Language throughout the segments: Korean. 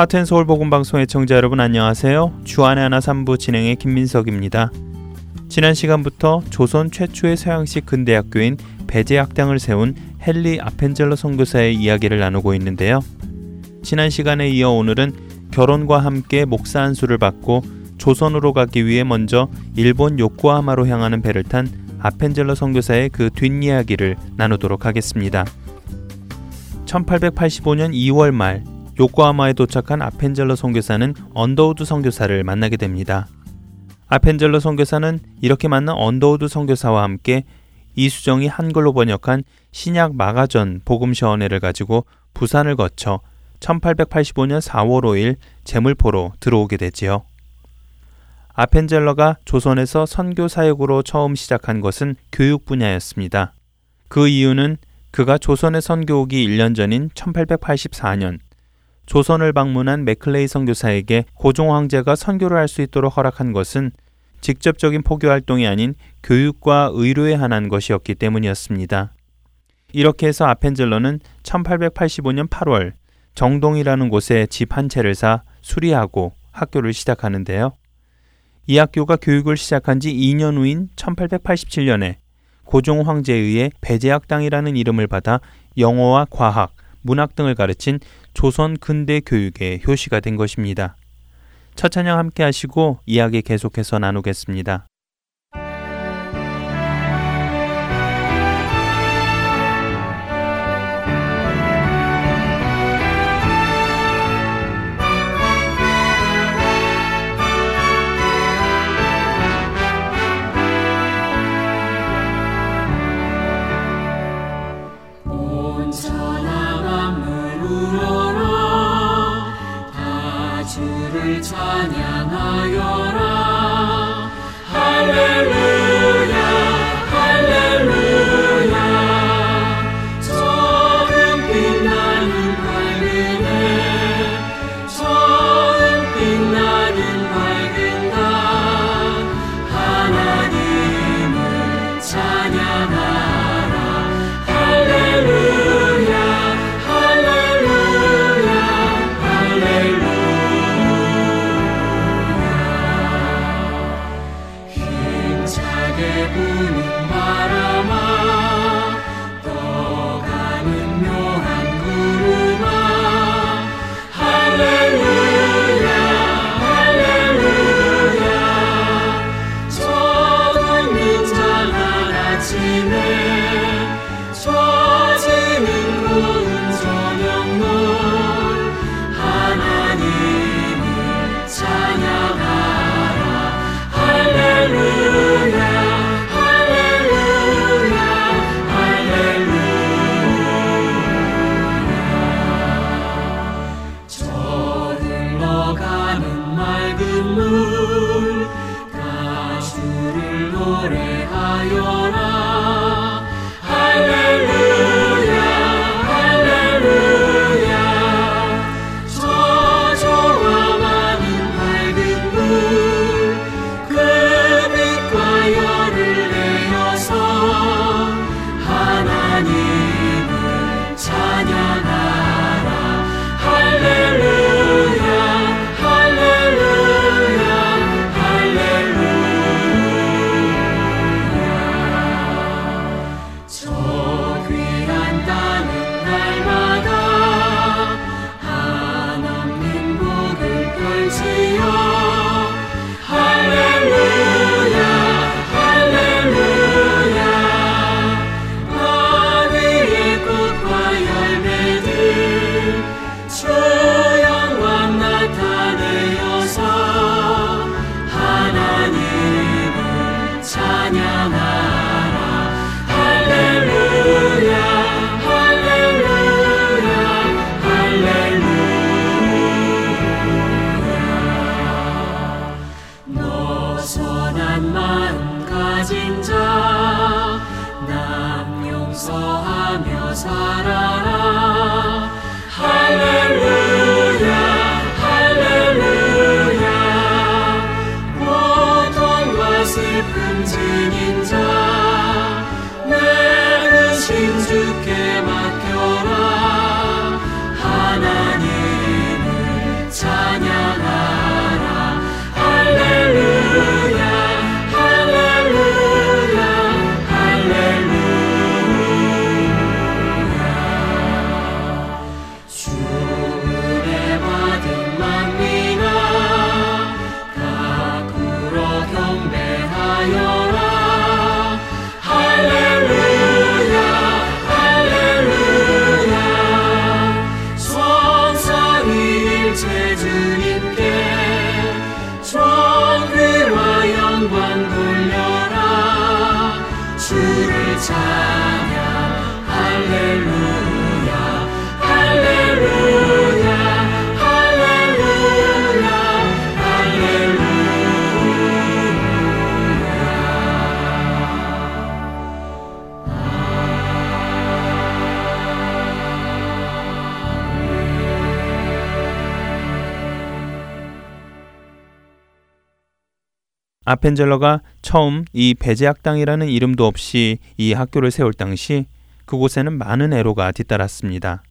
하트앤서울 복음방송의 청자 여러분 안녕하세요. 주안의 하나 3부 진행의 김민석입니다. 지난 시간부터 조선 최초의 서양식 근대학교인 배제학당을 세운 헨리 아펜젤러 선교사의 이야기를 나누고 있는데요. 지난 시간에 이어 오늘은 결혼과 함께 목사 안수를 받고 조선으로 가기 위해 먼저 일본 요코하마로 향하는 배를 탄 아펜젤러 선교사의 그 뒷이야기를 나누도록 하겠습니다. 1885년 2월 말 요코하마에 도착한 아펜젤러 선교사는 언더우드 선교사를 만나게 됩니다. 아펜젤러 선교사는 이렇게 만난 언더우드 선교사와 함께 이수정이 한글로 번역한 신약 마가전복음서언해를 가지고 부산을 거쳐 1885년 4월 5일 제물포로 들어오게 되지요. 아펜젤러가 조선에서 선교 사역으로 처음 시작한 것은 교육 분야였습니다. 그 이유는 그가 조선에 선교 오기 1년 전인 1884년 조선을 방문한 맥클레이 선교사에게 고종 황제가 선교를 할 수 있도록 허락한 것은 직접적인 포교 활동이 아닌 교육과 의료에 한한 것이었기 때문이었습니다. 이렇게 해서 아펜젤러는 1885년 8월 정동이라는 곳에 집 한 채를 사 수리하고 학교를 시작하는데요. 이 학교가 교육을 시작한 지 2년 후인 1887년에 고종 황제에 의해 배제학당이라는 이름을 받아 영어와 과학, 문학 등을 가르친 조선 근대 교육의 효시가 된 것입니다. 첫 찬양 함께 하시고 이야기 계속해서 나누겠습니다. 아펜젤러가 처음 이 배제학당이라는 이름도 없이 이 학교를 세울 당시 그곳에는 많은 애로가 뒤따랐습니다.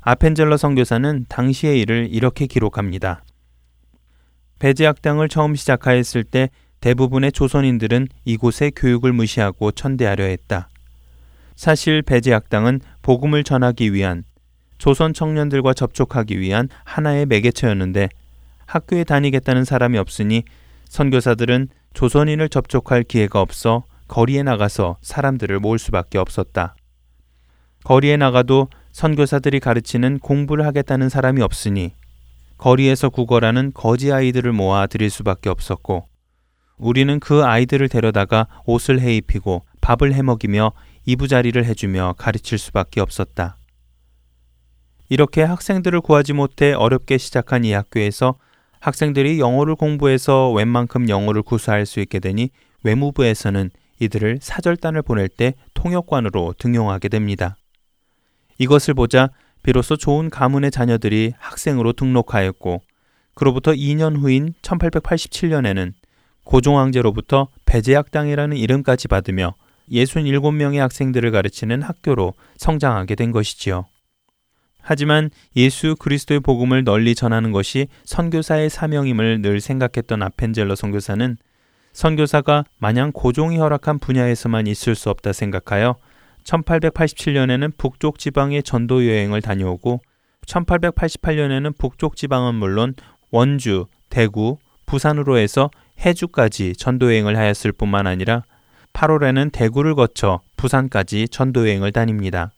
아펜젤러 선교사는 당시의 일을 이렇게 기록합니다. 배제학당을 처음 시작하였을 때 대부분의 조선인들은 이곳의 교육을 무시하고 천대하려 했다. 사실 배제학당은 복음을 전하기 위한 조선 청년들과 접촉하기 위한 하나의 매개체였는데 학교에 다니겠다는 사람이 없으니 선교사들은 조선인을 접촉할 기회가 없어 거리에 나가서 사람들을 모을 수밖에 없었다. 거리에 나가도 선교사들이 가르치는 공부를 하겠다는 사람이 없으니 거리에서 구걸하는 거지 아이들을 모아 드릴 수밖에 없었고 우리는 그 아이들을 데려다가 옷을 해 입히고 밥을 해 먹이며 이부자리를 해주며 가르칠 수밖에 없었다. 이렇게 학생들을 구하지 못해 어렵게 시작한 이 학교에서 학생들이 영어를 공부해서 웬만큼 영어를 구사할 수 있게 되니 외무부에서는 이들을 사절단을 보낼 때 통역관으로 등용하게 됩니다. 이것을 보자 비로소 좋은 가문의 자녀들이 학생으로 등록하였고 그로부터 2년 후인 1887년에는 고종황제로부터 배제학당이라는 이름까지 받으며 67명의 학생들을 가르치는 학교로 성장하게 된 것이지요. 하지만 예수 그리스도의 복음을 널리 전하는 것이 선교사의 사명임을 늘 생각했던 아펜젤러 선교사는 선교사가 마냥 고종이 허락한 분야에서만 있을 수 없다 생각하여 1887년에는 북쪽 지방의 전도 여행을 다녀오고 1888년에는 북쪽 지방은 물론 원주, 대구, 부산으로 해서 해주까지 전도 여행을 하였을 뿐만 아니라 8월에는 대구를 거쳐 부산까지 전도 여행을 다닙니다.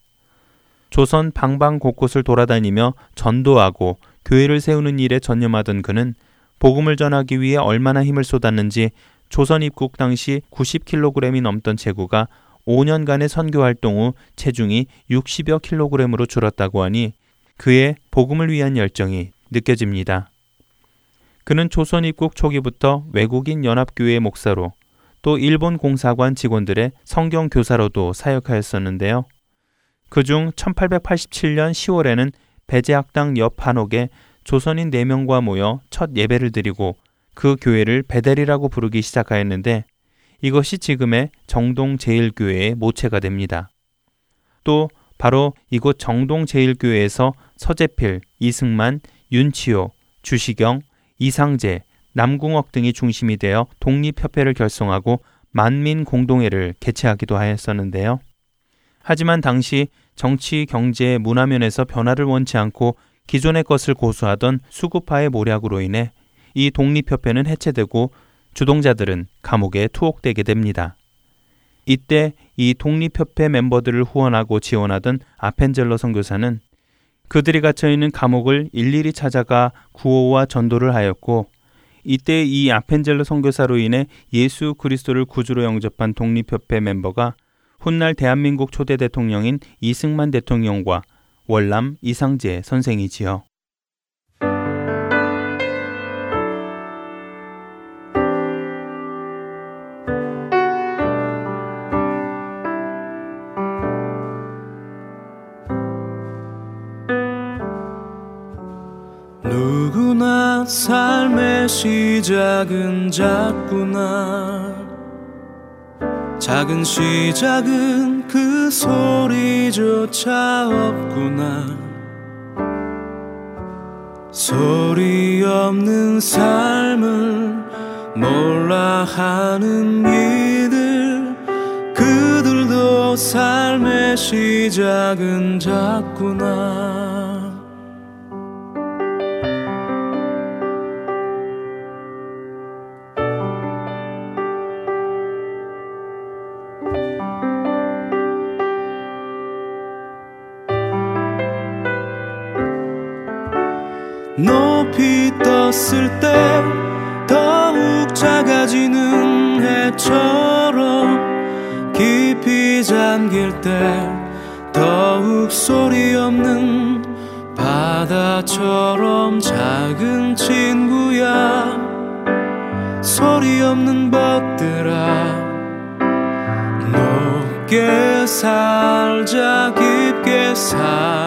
조선 방방 곳곳을 돌아다니며 전도하고 교회를 세우는 일에 전념하던 그는 복음을 전하기 위해 얼마나 힘을 쏟았는지 조선 입국 당시 90kg이 넘던 체구가 5년간의 선교 활동 후 체중이 60여 킬로그램으로 줄었다고 하니 그의 복음을 위한 열정이 느껴집니다. 그는 조선 입국 초기부터 외국인 연합교회 목사로 또 일본 공사관 직원들의 성경 교사로도 사역하였었는데요. 그중 1887년 10월에는 배제학당 옆 한옥에 조선인 4명과 모여 첫 예배를 드리고 그 교회를 베델이라고 부르기 시작하였는데 이것이 지금의 정동 제일교회의 모체가 됩니다. 또 바로 이곳 정동 제일교회에서 서재필, 이승만, 윤치호, 주시경, 이상재, 남궁옥 등이 중심이 되어 독립협회를 결성하고 만민 공동회를 개최하기도 하였었는데요. 하지만 당시 정치, 경제, 문화 면에서 변화를 원치 않고 기존의 것을 고수하던 수구파의 모략으로 인해 이 독립협회는 해체되고 주동자들은 감옥에 투옥되게 됩니다. 이때 이 독립협회 멤버들을 후원하고 지원하던 아펜젤러 선교사는 그들이 갇혀 있는 감옥을 일일이 찾아가 구호와 전도를 하였고 이때 이 아펜젤러 선교사로 인해 예수 그리스도를 구주로 영접한 독립협회 멤버가 훗날 대한민국 초대 대통령인 이승만 대통령과 월남 이상재 선생이지요. 누구나 삶의 시작은 작구나 작은 시작은 그 소리조차 없구나. 소리 없는 삶을 몰라 하는 이들 그들도 삶의 시작은 작구나 떴을 때 더욱 작아지는 해처럼 깊이 잠길 때 더욱 소리 없는 바다처럼 작은 친구야. 소리 없는 벗들아 높게 살자 깊게 사랑하자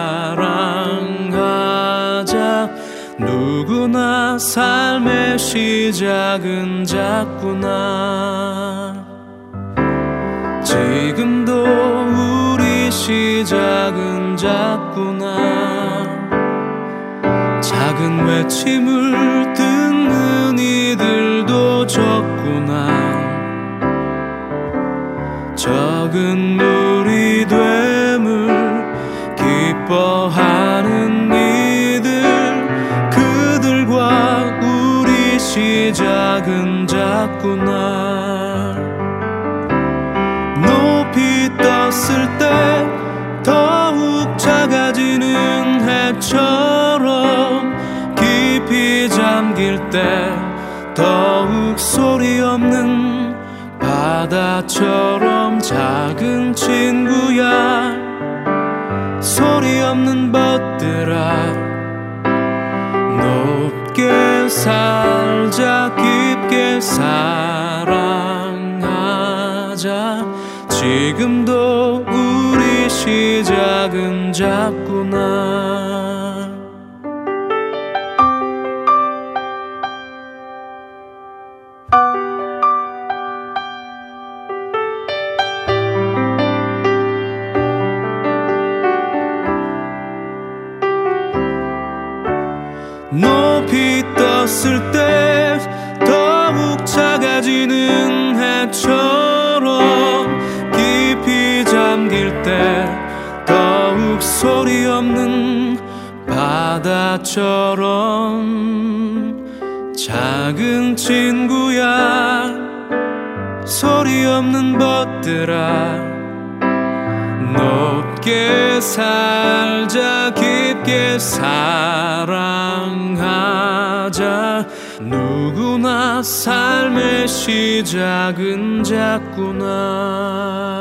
누구나 삶의 시작은 작구나. 지금도 우리 시작은 작구나. 작은 외침을 듣는 이들도 적구나. 적은 물이 됨을 기뻐하 작구나. 높이 떴을 때 더욱 작아지는 해처럼 깊이 잠길 때 더욱 소리 없는 바다처럼 작은 친구야. 소리 없는 벗들아 높게 살자. 깊게 사랑하자. 지금도 우리 시작은 작구나 바다처럼 작은 친구야. 소리 없는 벗들아. 높게 살자 깊게 사랑하자. 누구나 삶의 시작은 작구나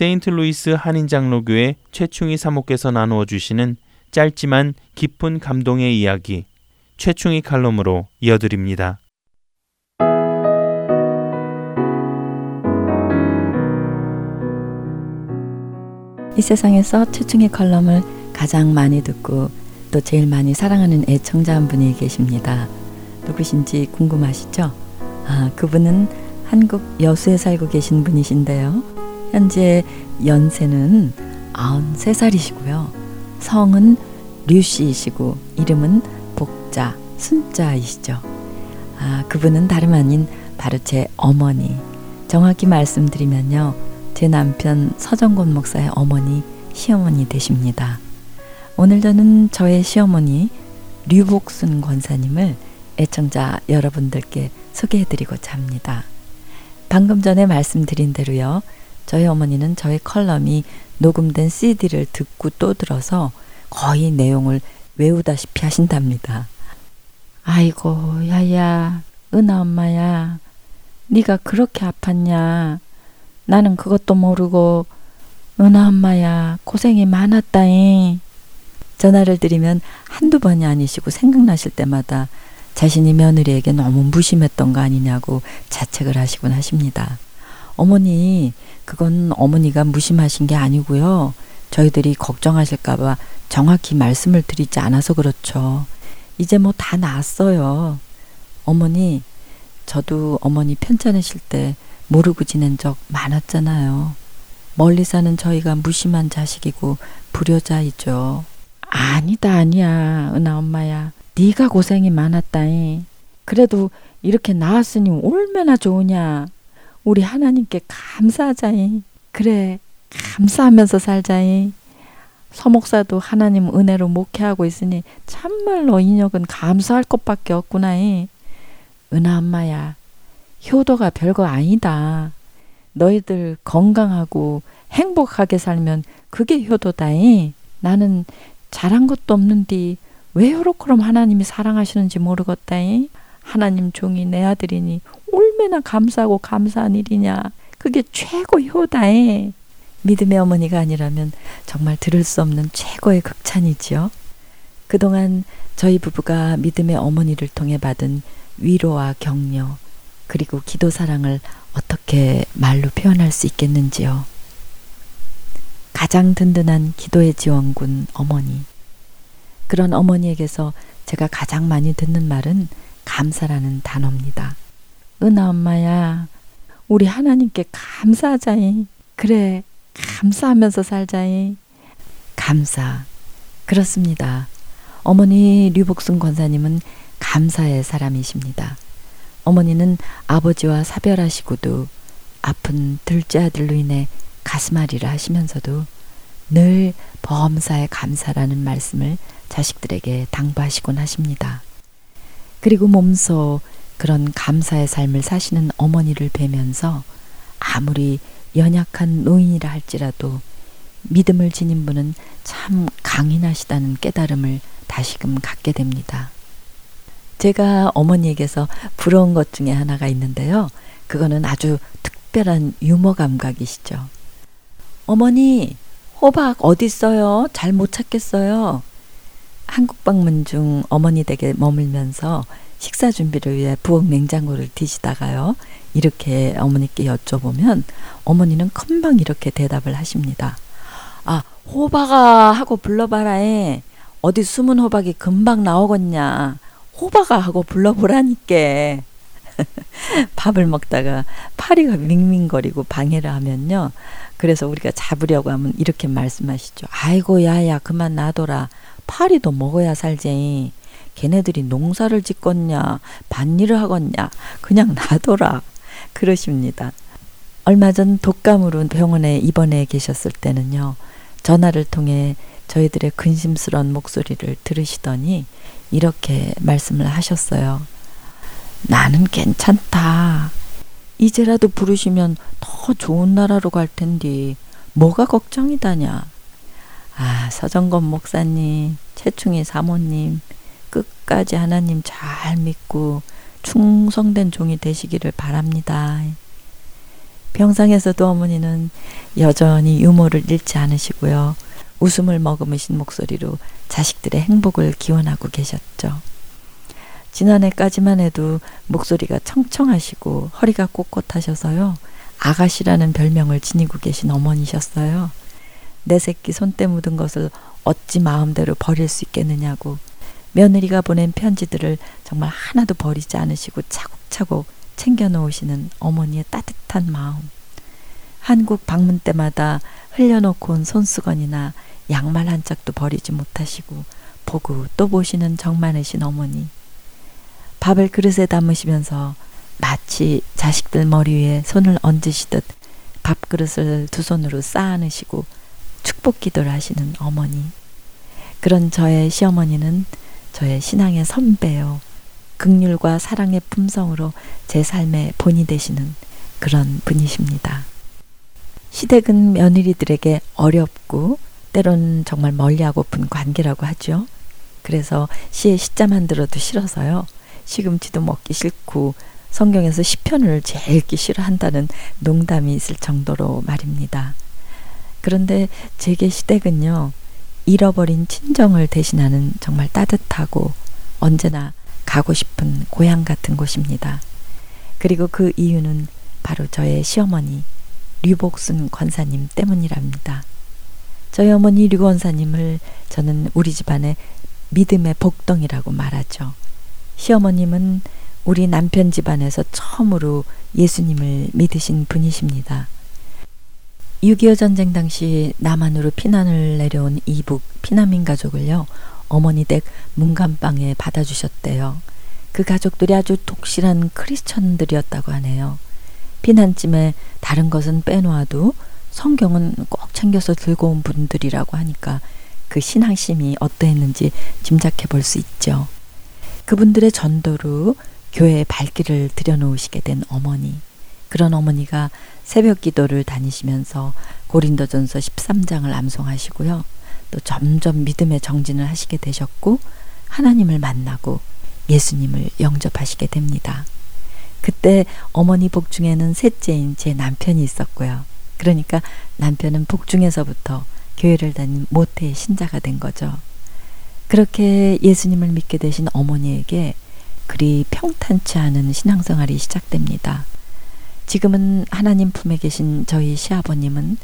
세인트루이스 한인장로교회 최충희 사모께서 나누어 주시는 짧지만 깊은 감동의 이야기 최충희 칼럼으로 이어드립니다. 이 세상에서 최충희 칼럼을 가장 많이 듣고 또 제일 많이 사랑하는 애청자 한 분이 계십니다. 누구신지 궁금하시죠? 아, 그분은 한국 여수에 살고 계신 분이신데요. 현재 연세는 93살이시고요. 성은 류씨이시고 이름은 복자, 순자이시죠. 아, 그분은 다름 아닌 바로 제 어머니. 정확히 말씀드리면요. 제 남편 서정곤 목사의 어머니, 시어머니 되십니다. 오늘 저는 저의 시어머니 류복순 권사님을 애청자 여러분들께 소개해드리고자 합니다. 방금 전에 말씀드린 대로요. 저희 어머니는 저희 컬럼이 녹음된 CD를 듣고 또 들어서 거의 내용을 외우다시피 하신답니다. 아이고 야야 은하 엄마야 네가 그렇게 아팠냐 나는 그것도 모르고 은하 엄마야 고생이 많았다잉 전화를 드리면 한두 번이 아니시고 생각나실 때마다 자신이 며느리에게 너무 무심했던 거 아니냐고 자책을 하시곤 하십니다. 어머니, 그건 어머니가 무심하신 게 아니고요. 저희들이 걱정하실까봐 정확히 말씀을 드리지 않아서 그렇죠. 이제 뭐 다 나았어요. 어머니, 저도 어머니 편찮으실 때 모르고 지낸 적 많았잖아요. 멀리 사는 저희가 무심한 자식이고 불효자이죠. 아니다 아니야 은하 엄마야. 네가 고생이 많았다잉. 그래도 이렇게 나았으니 얼마나 좋으냐. 우리 하나님께 감사하자이. 그래, 감사하면서 살자이. 서목사도 하나님 은혜로 목회하고 있으니 참말로 인혁은 감사할 것밖에 없구나이. 은하 엄마야, 효도가 별거 아니다. 너희들 건강하고 행복하게 살면 그게 효도다이. 나는 잘한 것도 없는데 왜 요렇게럼 하나님이 사랑하시는지 모르겠다이. 하나님 종이 내 아들이니 얼마나 감사하고 감사한 일이냐. 그게 최고 효다에. 믿음의 어머니가 아니라면 정말 들을 수 없는 최고의 극찬이지요. 그동안 저희 부부가 믿음의 어머니를 통해 받은 위로와 격려, 그리고 기도 사랑을 어떻게 말로 표현할 수 있겠는지요. 가장 든든한 기도의 지원군 어머니. 그런 어머니에게서 제가 가장 많이 듣는 말은 감사라는 단어입니다. 은하 엄마야, 우리 하나님께 감사하자이. 그래, 감사하면서 살자이. 감사. 그렇습니다. 어머니 류복순 권사님은 감사의 사람이십니다. 어머니는 아버지와 사별하시고도 아픈 둘째 아들로 인해 가슴앓이를 하시면서도 늘 범사에 감사라는 말씀을 자식들에게 당부하시곤 하십니다. 그리고 몸소 그런 감사의 삶을 사시는 어머니를 뵈면서 아무리 연약한 노인이라 할지라도 믿음을 지닌 분은 참 강인하시다는 깨달음을 다시금 갖게 됩니다. 제가 어머니에게서 부러운 것 중에 하나가 있는데요. 그거는 아주 특별한 유머 감각이시죠. 어머니, 호박 어디 있어요? 잘 못 찾겠어요. 한국 방문 중 어머니 댁에 머물면서 식사 준비를 위해 부엌 냉장고를 뒤지다가요. 이렇게 어머니께 여쭤보면 어머니는 금방 이렇게 대답을 하십니다. 아, 호박아 하고 불러봐라에 어디 숨은 호박이 금방 나오겠냐. 호박아 하고 불러보라니까. 밥을 먹다가 파리가 밍밍거리고 방해를 하면요. 그래서 우리가 잡으려고 하면 이렇게 말씀하시죠. 아이고 야야 그만 놔둬라. 파리도 먹어야 살지. 걔네들이 농사를 짓겠냐, 밭일을 하겠냐, 그냥 놔둬라. 그러십니다. 얼마 전 독감으로 병원에 입원해 계셨을 때는요, 전화를 통해 저희들의 근심스러운 목소리를 들으시더니 이렇게 말씀을 하셨어요. 나는 괜찮다. 이제라도 부르시면 더 좋은 나라로 갈 텐데 뭐가 걱정이다냐. 아, 서정건 목사님, 최충희 사모님, 끝까지 하나님 잘 믿고 충성된 종이 되시기를 바랍니다. 병상에서도 어머니는 여전히 유머를 잃지 않으시고요. 웃음을 머금으신 목소리로 자식들의 행복을 기원하고 계셨죠. 지난해까지만 해도 목소리가 청청하시고 허리가 꼿꼿하셔서요. 아가씨라는 별명을 지니고 계신 어머니셨어요. 내 새끼 손때 묻은 것을 어찌 마음대로 버릴 수 있겠느냐고 며느리가 보낸 편지들을 정말 하나도 버리지 않으시고 차곡차곡 챙겨 놓으시는 어머니의 따뜻한 마음. 한국 방문 때마다 흘려놓고 온 손수건이나 양말 한 짝도 버리지 못하시고 보고 또 보시는 정 많으신 어머니. 밥을 그릇에 담으시면서 마치 자식들 머리 위에 손을 얹으시듯 밥그릇을 두 손으로 쌓아 안으시고 축복 기도를 하시는 어머니. 그런 저의 시어머니는 저의 신앙의 선배요. 극률과 사랑의 품성으로 제 삶의 본이 되시는 그런 분이십니다. 시댁은 며느리들에게 어렵고 때론 정말 멀리하고픈 관계라고 하죠. 그래서 시에 시자만 들어도 싫어서요. 시금치도 먹기 싫고 성경에서 시편을 제일 읽기 싫어한다는 농담이 있을 정도로 말입니다. 그런데 제게 시댁은요. 잃어버린 친정을 대신하는 정말 따뜻하고 언제나 가고 싶은 고향 같은 곳입니다. 그리고 그 이유는 바로 저의 시어머니 류복순 권사님 때문이랍니다. 저희 어머니 류 권사님을 저는 우리 집안의 믿음의 복덩이라고 말하죠. 시어머님은 우리 남편 집안에서 처음으로 예수님을 믿으신 분이십니다. 6.25 전쟁 당시 남한으로 피난을 내려온 이북 피난민 가족을요, 어머니 댁 문간방에 받아주셨대요. 그 가족들이 아주 독실한 크리스천들이었다고 하네요. 피난쯤에 다른 것은 빼놓아도 성경은 꼭 챙겨서 들고 온 분들이라고 하니까 그 신앙심이 어떠했는지 짐작해 볼 수 있죠. 그분들의 전도로 교회에 발길을 들여놓으시게 된 어머니. 그런 어머니가 새벽 기도를 다니시면서 고린도전서 13장을 암송하시고요. 또 점점 믿음의 정진을 하시게 되셨고 하나님을 만나고 예수님을 영접하시게 됩니다. 그때 어머니 복중에는 셋째인 제 남편이 있었고요. 그러니까 남편은 복중에서부터 교회를 다닌 모태의 신자가 된 거죠. 그렇게 예수님을 믿게 되신 어머니에게 그리 평탄치 않은 신앙생활이 시작됩니다. 지금은 하나님 품에 계신 저희 시아버님은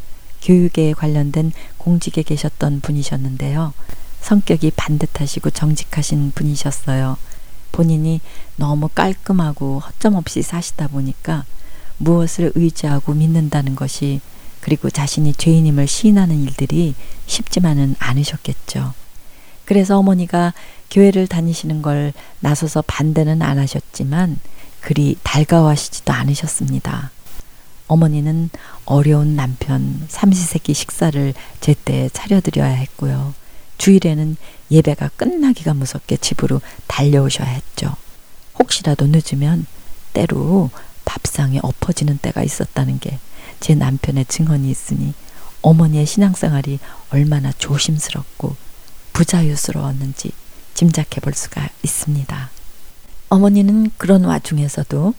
교육에 관련된 공직에 계셨던 분이셨는데요. 성격이 반듯하시고 정직하신 분이셨어요. 본인이 너무 깔끔하고 허점없이 사시다 보니까 무엇을 의지하고 믿는다는 것이 그리고 자신이 죄인임을 시인하는 일들이 쉽지만은 않으셨겠죠. 그래서 어머니가 교회를 다니시는 걸 나서서 반대는 안 하셨지만 그리 달가워하시지도 않으셨습니다. 어머니는 어려운 남편 삼시세끼 식사를 제때 차려드려야 했고요. 주일에는 예배가 끝나기가 무섭게 집으로 달려오셔야 했죠. 혹시라도 늦으면 때로 밥상에 엎어지는 때가 있었다는 게 제 남편의 증언이 있으니 어머니의 신앙생활이 얼마나 조심스럽고 부자유스러웠는지 짐작해 볼 수가 있습니다. 어머니는 그런 와중에서도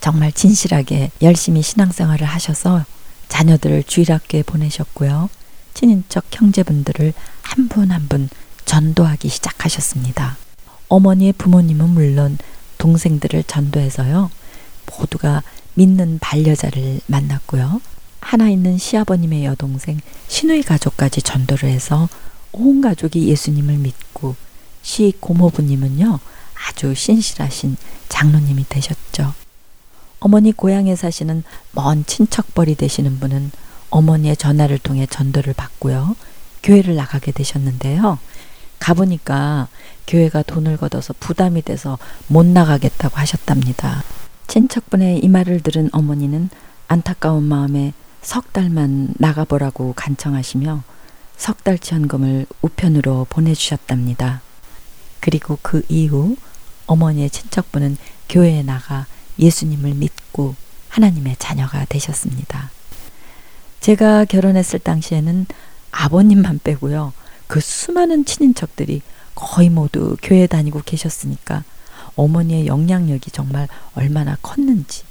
정말 진실하게 열심히 신앙생활을 하셔서 자녀들을 주일학교에 보내셨고요. 친인척 형제분들을 한 분 한 분 전도하기 시작하셨습니다. 어머니의 부모님은 물론 동생들을 전도해서요. 모두가 믿는 반려자를 만났고요. 하나 있는 시아버님의 여동생 신우이 가족까지 전도를 해서 온 가족이 예수님을 믿고 시 고모부님은요. 아주 신실하신 장로님이 되셨죠. 어머니 고향에 사시는 먼 친척벌이 되시는 분은 어머니의 전화를 통해 전도를 받고요. 교회를 나가게 되셨는데요. 가보니까 교회가 돈을 걷어서 부담이 돼서 못 나가겠다고 하셨답니다. 친척분의 이 말을 들은 어머니는 안타까운 마음에 석 달만 나가보라고 간청하시며 석 달치 현금을 우편으로 보내주셨답니다. 그리고 그 이후 어머니의 친척분은 교회에 나가 예수님을 믿고 하나님의 자녀가 되셨습니다. 제가 결혼했을 당시에는 아버님만 빼고요. 그 수많은 친인척들이 거의 모두 교회 다니고 계셨으니까 어머니의 영향력이 정말 얼마나 컸는지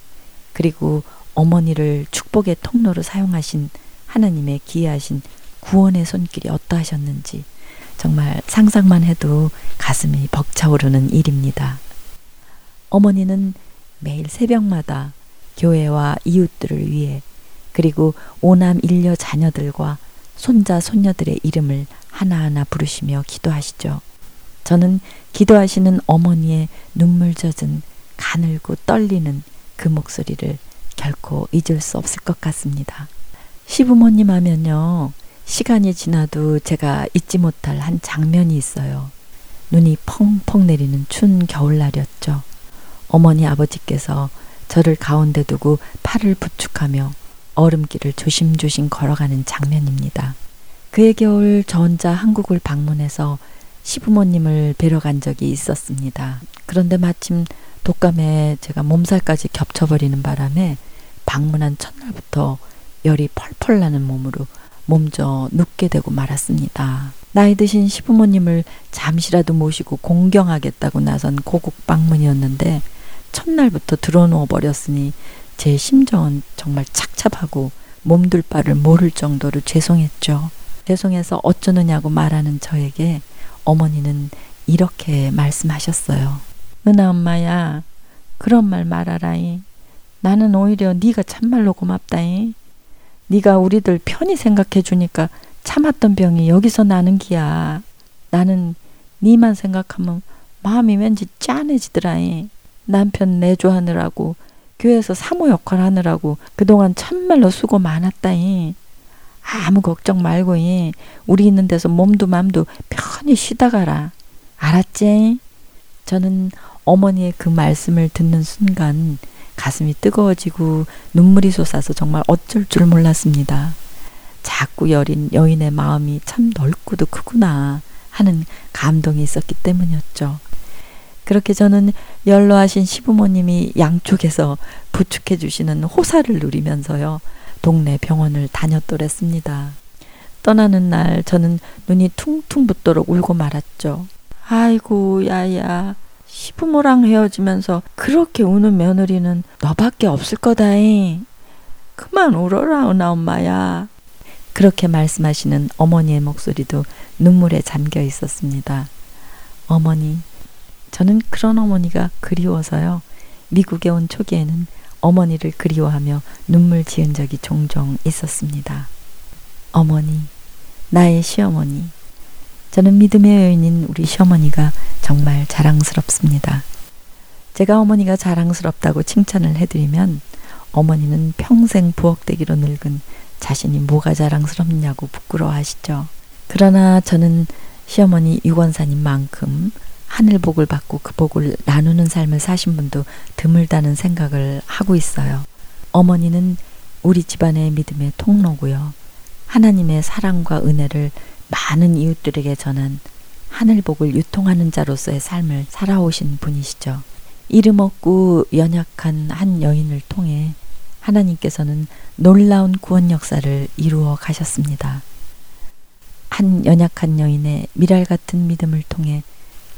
그리고 어머니를 축복의 통로로 사용하신 하나님의 기이하신 구원의 손길이 어떠하셨는지 정말 상상만 해도 가슴이 벅차오르는 일입니다. 어머니는 매일 새벽마다 교회와 이웃들을 위해 그리고 오남 일녀 자녀들과 손자 손녀들의 이름을 하나하나 부르시며 기도하시죠. 저는 기도하시는 어머니의 눈물 젖은 가늘고 떨리는 그 목소리를 결코 잊을 수 없을 것 같습니다. 시부모님 하면요. 시간이 지나도 제가 잊지 못할 한 장면이 있어요. 눈이 펑펑 내리는 추운 겨울날이었죠. 어머니 아버지께서 저를 가운데 두고 팔을 부축하며 얼음길을 조심조심 걸어가는 장면입니다. 그해 겨울 저 혼자 한국을 방문해서 시부모님을 뵈러 간 적이 있었습니다. 그런데 마침 독감에 제가 몸살까지 겹쳐버리는 바람에 방문한 첫날부터 열이 펄펄 나는 몸으로 몸져 눕게 되고 말았습니다. 나이 드신 시부모님을 잠시라도 모시고 공경하겠다고 나선 고국 방문이었는데 첫날부터 들어누워 버렸으니 제 심정은 정말 착잡하고 몸둘 바를 모를 정도로 죄송했죠. 죄송해서 어쩌느냐고 말하는 저에게 어머니는 이렇게 말씀하셨어요. 은하 엄마야, 그런 말 말아라이. 나는 오히려 네가 참말로 고맙다이. 네가 우리들 편히 생각해 주니까 참았던 병이 여기서 나는 기야. 나는 네만 생각하면 마음이 왠지 짠해지더라이. 남편 내조하느라고 교회에서 사모 역할 하느라고 그동안 참말로 수고 많았다이. 아무 걱정 말고 이 우리 있는 데서 몸도 맘도 편히 쉬다 가라. 알았지? 저는 어머니의 그 말씀을 듣는 순간 가슴이 뜨거워지고 눈물이 솟아서 정말 어쩔 줄 몰랐습니다. 자꾸 여린 여인의 마음이 참 넓고도 크구나 하는 감동이 있었기 때문이었죠. 그렇게 저는 연로하신 시부모님이 양쪽에서 부축해 주시는 호사를 누리면서요. 동네 병원을 다녔더랬습니다. 떠나는 날 저는 눈이 퉁퉁 붓도록 울고 말았죠. 아이고 야야 시부모랑 헤어지면서 그렇게 우는 며느리는 너밖에 없을 거다잉. 그만 울어라 은하 엄마야. 그렇게 말씀하시는 어머니의 목소리도 눈물에 잠겨 있었습니다. 어머니, 저는 그런 어머니가 그리워서요. 미국에 온 초기에는 어머니를 그리워하며 눈물 지은 적이 종종 있었습니다. 어머니, 나의 시어머니. 저는 믿음의 여인인 우리 시어머니가 정말 자랑스럽습니다. 제가 어머니가 자랑스럽다고 칭찬을 해드리면 어머니는 평생 부엌대기로 늙은 자신이 뭐가 자랑스럽냐고 부끄러워하시죠. 그러나 저는 시어머니 유권사님만큼 하늘 복을 받고 그 복을 나누는 삶을 사신 분도 드물다는 생각을 하고 있어요. 어머니는 우리 집안의 믿음의 통로고요. 하나님의 사랑과 은혜를 많은 이웃들에게 전한 하늘복을 유통하는 자로서의 삶을 살아오신 분이시죠. 이름 없고 연약한 한 여인을 통해 하나님께서는 놀라운 구원 역사를 이루어 가셨습니다. 한 연약한 여인의 미랄 같은 믿음을 통해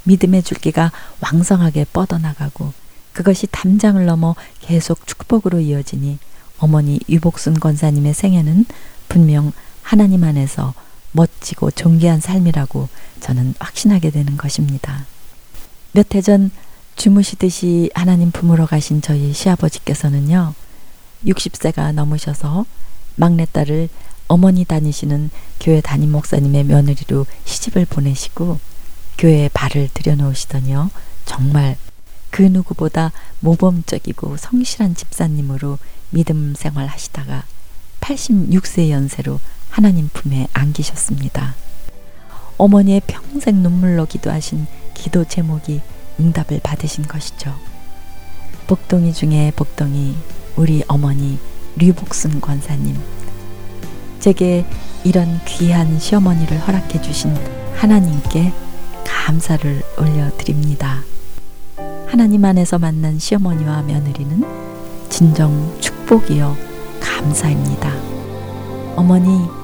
믿음의 줄기가 왕성하게 뻗어나가고 그것이 담장을 넘어 계속 축복으로 이어지니 어머니 유복순 권사님의 생애는 분명 하나님 안에서 멋지고 존귀한 삶이라고 저는 확신하게 되는 것입니다. 몇 해 전 주무시듯이 하나님 품으러 가신 저희 시아버지께서는요, 60세가 넘으셔서 막내딸을 어머니 다니시는 교회 담임 목사님의 며느리로 시집을 보내시고 교회에 발을 들여놓으시더니요. 정말 그 누구보다 모범적이고 성실한 집사님으로 믿음 생활 하시다가 86세 연세로 하나님 품에 안기셨습니다. 어머니의 평생 눈물로 기도하신 기도 제목이 응답을 받으신 것이죠. 복동이 중에 복동이 우리 어머니 류복순 권사님. 제게 이런 귀한 시어머니를 허락해 주신 하나님께 감사를 올려드립니다. 하나님 안에서 만난 시어머니와 며느리는 진정 축복이요 감사입니다. 어머니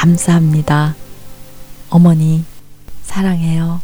감사합니다. 어머니 사랑해요.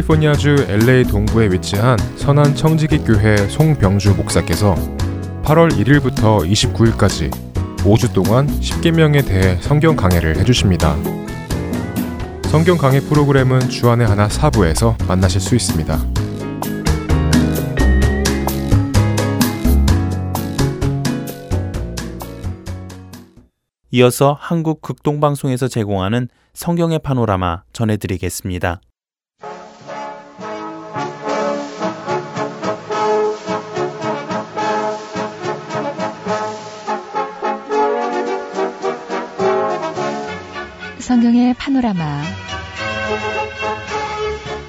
캘리포니아주 LA 동부에 위치한 선한 청지기 교회 송병주 목사께서 8월 1일부터 29일까지 5주 동안 10계명에 대해 성경 강해를 해주십니다. 성경 강해 프로그램은 주안의 하나 사부에서 만나실 수 있습니다. 이어서 한국 극동방송에서 제공하는 성경의 파노라마 전해드리겠습니다. 성경의 파노라마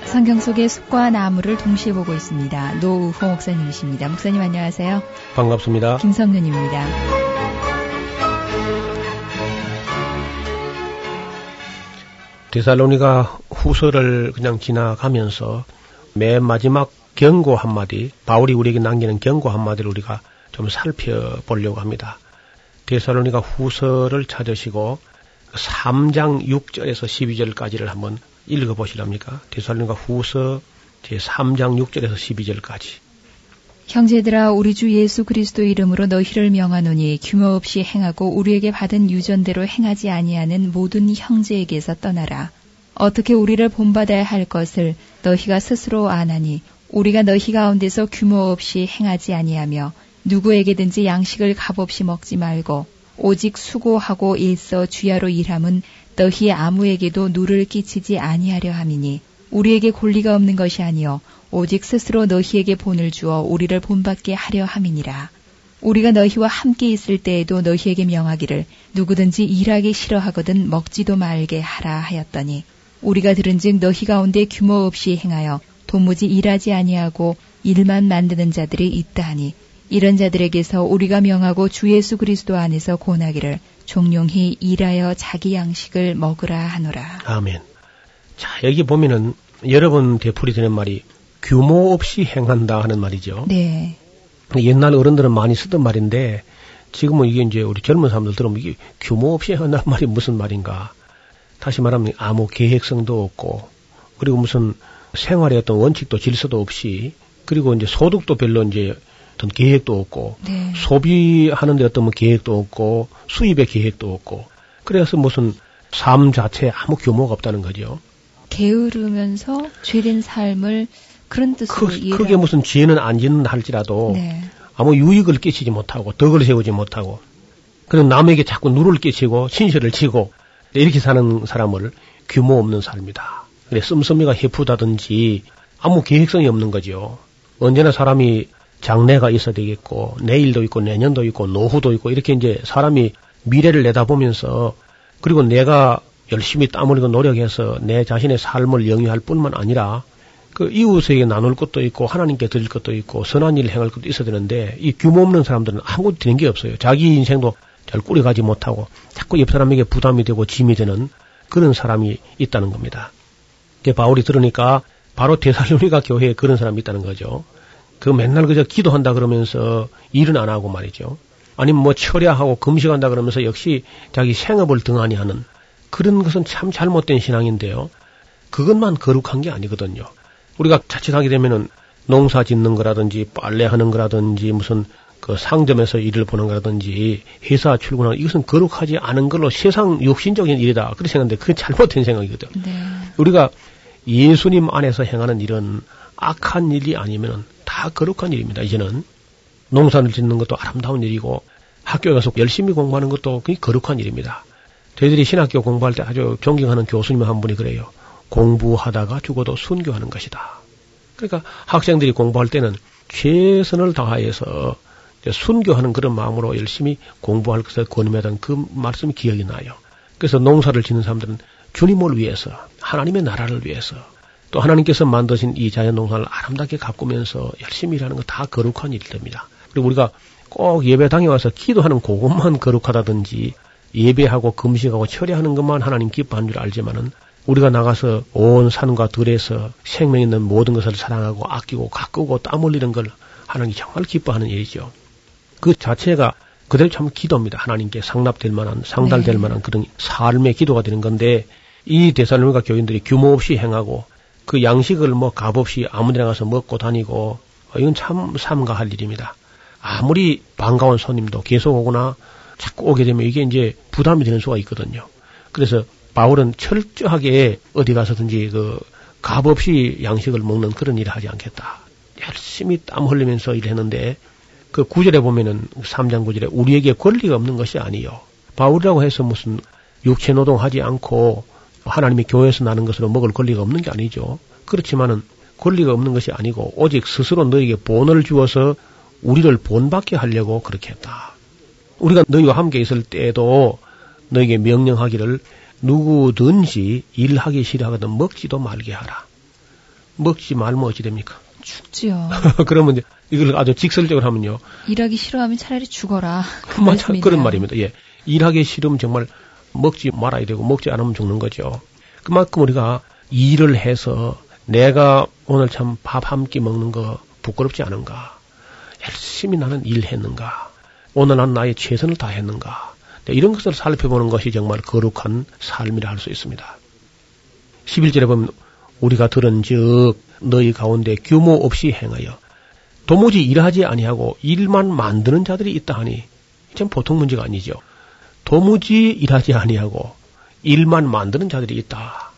성경 속의 숲과 나무를 동시에 보고 있습니다. 노우호 목사님이십니다. 목사님 안녕하세요. 반갑습니다. 김성윤입니다. 데살로니가 후서를 그냥 지나가면서 맨 마지막 경고 한마디, 바울이 우리에게 남기는 경고 한마디를 우리가 좀 살펴보려고 합니다. 데살로니가 후서를 찾으시고 3장 6절에서 12절까지를 한번 읽어보시랍니까? 데살로니가 후서 제 3장 6절에서 12절까지. 형제들아 우리 주 예수 그리스도 이름으로 너희를 명하노니 규모 없이 행하고 우리에게 받은 유전대로 행하지 아니하는 모든 형제에게서 떠나라. 어떻게 우리를 본받아야 할 것을 너희가 스스로 아나니 우리가 너희 가운데서 규모 없이 행하지 아니하며 누구에게든지 양식을 값없이 먹지 말고 오직 수고하고 일서 주야로 일함은 너희 아무에게도 누를 끼치지 아니하려 함이니 우리에게 권리가 없는 것이 아니요 오직 스스로 너희에게 본을 주어 우리를 본받게 하려 함이니라. 우리가 너희와 함께 있을 때에도 너희에게 명하기를 누구든지 일하기 싫어하거든 먹지도 말게 하라 하였더니 우리가 들은즉 너희 가운데 규모 없이 행하여 도무지 일하지 아니하고 일만 만드는 자들이 있다 하니 이런 자들에게서 우리가 명하고 주 예수 그리스도 안에서 고나기를 종용히 일하여 자기 양식을 먹으라 하노라. 아멘. 자, 여기 보면은 여러 번 되풀이 되는 말이 규모 없이 행한다 하는 말이죠. 네. 옛날 어른들은 많이 쓰던 말인데 지금은 이게 이제 우리 젊은 사람들 들으면 이게 규모 없이 행한다는 말이 무슨 말인가. 다시 말하면 아무 계획성도 없고 그리고 무슨 생활의 어떤 원칙도 질서도 없이 그리고 이제 소득도 별로 이제 어떤 계획도 없고 네. 소비하는 데 어떤 뭐 계획도 없고 수입의 계획도 없고 그래서 무슨 삶 자체에 아무 규모가 없다는 거죠. 게으르면서 죄된 삶을 그런 뜻으로 크, 이해를 크게 무슨 죄는 안 짓는 할지라도 네. 아무 유익을 끼치지 못하고 덕을 세우지 못하고 그리고 남에게 자꾸 누를 끼치고 신세를 지고 이렇게 사는 사람을 규모 없는 삶이다. 그래 씀씀이가 해프다든지 아무 계획성이 없는 거죠. 언제나 사람이 장래가 있어야 되겠고 내일도 있고 내년도 있고 노후도 있고 이렇게 이제 사람이 미래를 내다보면서 그리고 내가 열심히 땀 흘리고 노력해서 내 자신의 삶을 영위할 뿐만 아니라 그 이웃에게 나눌 것도 있고 하나님께 드릴 것도 있고 선한 일을 행할 것도 있어야 되는데 이 규모 없는 사람들은 아무것도 되는 게 없어요. 자기 인생도 잘 꾸려가지 못하고 자꾸 옆 사람에게 부담이 되고 짐이 되는 그런 사람이 있다는 겁니다. 바울이 들으니까 바로 대살로니가 교회에 그런 사람이 있다는 거죠. 그 맨날 그저 기도한다 그러면서 일은 안 하고 말이죠. 아니면 뭐 철야하고 금식한다 그러면서 역시 자기 생업을 등한히 하는 그런 것은 참 잘못된 신앙인데요. 그것만 거룩한 게 아니거든요. 우리가 자칫하게 되면은 농사 짓는 거라든지 빨래 하는 거라든지 무슨 그 상점에서 일을 보는 거라든지 회사 출근하는 이것은 거룩하지 않은 걸로 세상 욕심적인 일이다. 그렇게 생각하는데 그건 잘못된 생각이거든. 네. 우리가 예수님 안에서 행하는 일은 악한 일이 아니면 다 거룩한 일입니다. 이제는 농사를 짓는 것도 아름다운 일이고 학교에 가서 열심히 공부하는 것도 그게 거룩한 일입니다. 저희들이 신학교 공부할 때 아주 존경하는 교수님 한 분이 그래요. 공부하다가 죽어도 순교하는 것이다. 그러니까 학생들이 공부할 때는 최선을 다해서 순교하는 그런 마음으로 열심히 공부할 것을 권유하던 그 말씀이 기억이 나요. 그래서 농사를 짓는 사람들은 주님을 위해서, 하나님의 나라를 위해서, 또 하나님께서 만드신 이 자연 농사를 아름답게 가꾸면서 열심히 일하는 거 다 거룩한 일입니다. 그리고 우리가 꼭 예배당에 와서 기도하는 그것만 거룩하다든지 예배하고 금식하고 철회하는 것만 하나님 기뻐하는 줄 알지만은 우리가 나가서 온 산과 들에서 생명 있는 모든 것을 사랑하고 아끼고 가꾸고 땀 흘리는 걸 하나님이 정말 기뻐하는 일이죠. 그 자체가 그대로 참 기도입니다. 하나님께 상납될 만한 상달될 네. 만한 그런 삶의 기도가 되는 건데 이 대살로니가 교인들이 규모 없이 행하고 그 양식을 뭐 값없이 아무데나 가서 먹고 다니고 어, 이건 참 삼가할 일입니다. 아무리 반가운 손님도 계속 오거나 자꾸 오게 되면 이게 이제 부담이 되는 수가 있거든요. 그래서 바울은 철저하게 어디 가서든지 그 값없이 양식을 먹는 그런 일을 하지 않겠다. 열심히 땀 흘리면서 일했는데 그 구절에 보면은 3장 구절에 우리에게 권리가 없는 것이 아니요. 바울이라고 해서 무슨 육체 노동하지 않고 하나님의 교회에서 나는 것으로 먹을 권리가 없는 게 아니죠. 그렇지만은 권리가 없는 것이 아니고 오직 스스로 너에게 본을 주어서 우리를 본받게 하려고 그렇게 했다. 우리가 너희와 함께 있을 때에도 너에게 명령하기를 누구든지 일하기 싫어하거든 먹지도 말게 하라. 먹지 말면 어찌 됩니까? 죽지요. 그러면 이제 이걸 아주 직설적으로 하면요. 일하기 싫어하면 차라리 죽어라. 그뭐참 그런 말입니다. 예. 일하기 싫으면 정말 먹지 말아야 되고 먹지 않으면 죽는 거죠. 그만큼 우리가 일을 해서 내가 오늘 참 밥 한 끼 먹는 거 부끄럽지 않은가? 열심히 나는 일했는가? 오늘 난 나의 최선을 다했는가? 네, 이런 것을 살펴보는 것이 정말 거룩한 삶이라 할 수 있습니다. 11절에 보면 우리가 들은 즉 너희 가운데 규모 없이 행하여 도무지 일하지 아니하고 일만 만드는 자들이 있다 하니 참 보통 문제가 아니죠. 도무지 일하지 아니하고 일만 만드는 자들이 있다.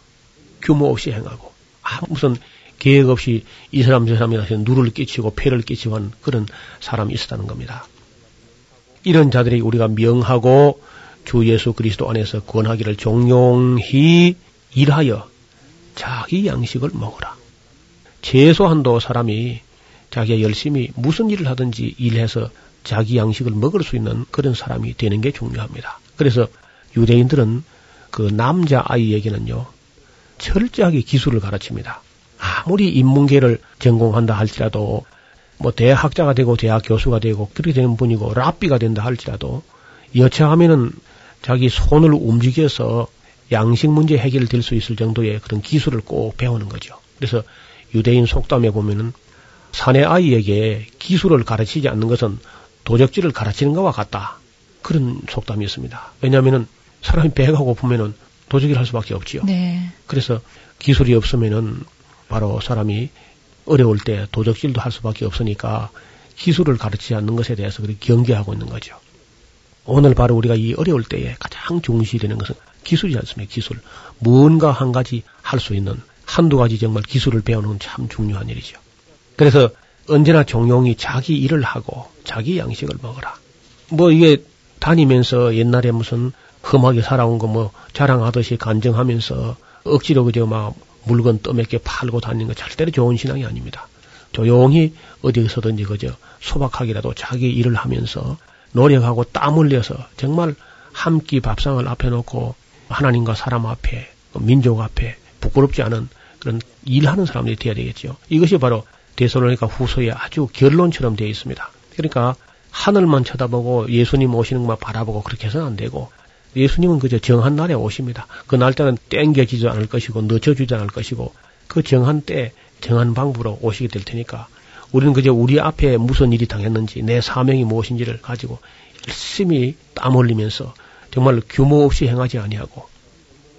규모 없이 행하고 아 무슨 계획 없이 이 사람 저 사람이라서 누를 끼치고 폐를 끼치고 한 그런 사람이 있었다는 겁니다. 이런 자들이 우리가 명하고 주 예수 그리스도 안에서 권하기를 종용히 일하여 자기 양식을 먹어라. 최소한도 사람이 자기가 열심히 무슨 일을 하든지 일해서 자기 양식을 먹을 수 있는 그런 사람이 되는 게 중요합니다. 그래서 유대인들은 그 남자 아이에게는요, 철저하게 기술을 가르칩니다. 아무리 인문계를 전공한다 할지라도 뭐 대학자가 되고 대학 교수가 되고 그렇게 되는 분이고 랍비가 된다 할지라도 여차하면은 자기 손을 움직여서 양식 문제 해결될 수 있을 정도의 그런 기술을 꼭 배우는 거죠. 그래서 유대인 속담에 보면은 사내 아이에게 기술을 가르치지 않는 것은 도적질을 가르치는 것과 같다. 그런 속담이 있습니다. 왜냐하면은 사람이 배가 고프면은 도적질 할 수밖에 없지요. 네. 그래서 기술이 없으면은 바로 사람이 어려울 때 도적질도 할 수밖에 없으니까 기술을 가르치지 않는 것에 대해서 그렇게 경계하고 있는 거죠. 오늘 바로 우리가 이 어려울 때에 가장 중시되는 것은 기술이지 않습니까? 기술. 뭔가 한 가지 할 수 있는 한두 가지 정말 기술을 배우는 건참 중요한 일이죠. 그래서 언제나 종용이 자기 일을 하고 자기 양식을 먹어라. 뭐 이게 다니면서 옛날에 무슨 험하게 살아온 거 뭐 자랑하듯이 간증하면서 억지로 그저 막 물건 떠먹게 팔고 다니는 거 절대로 좋은 신앙이 아닙니다. 조용히 어디서든지 그저 소박하게라도 자기 일을 하면서 노력하고 땀 흘려서 정말 한 끼 밥상을 앞에 놓고 하나님과 사람 앞에 민족 앞에 부끄럽지 않은 그런 일하는 사람들이 되어야 되겠죠. 이것이 바로 대소로니까 후소에 아주 결론처럼 되어 있습니다. 그러니까 하늘만 쳐다보고 예수님 오시는 것만 바라보고 그렇게 해서는 안 되고 예수님은 그저 정한 날에 오십니다. 그 날짜는 땡겨지지 않을 것이고 늦춰지지 않을 것이고 그 정한 때 정한 방법으로 오시게 될 테니까 우리는 그저 우리 앞에 무슨 일이 당했는지 내 사명이 무엇인지를 가지고 열심히 땀 흘리면서 정말 규모 없이 행하지 아니하고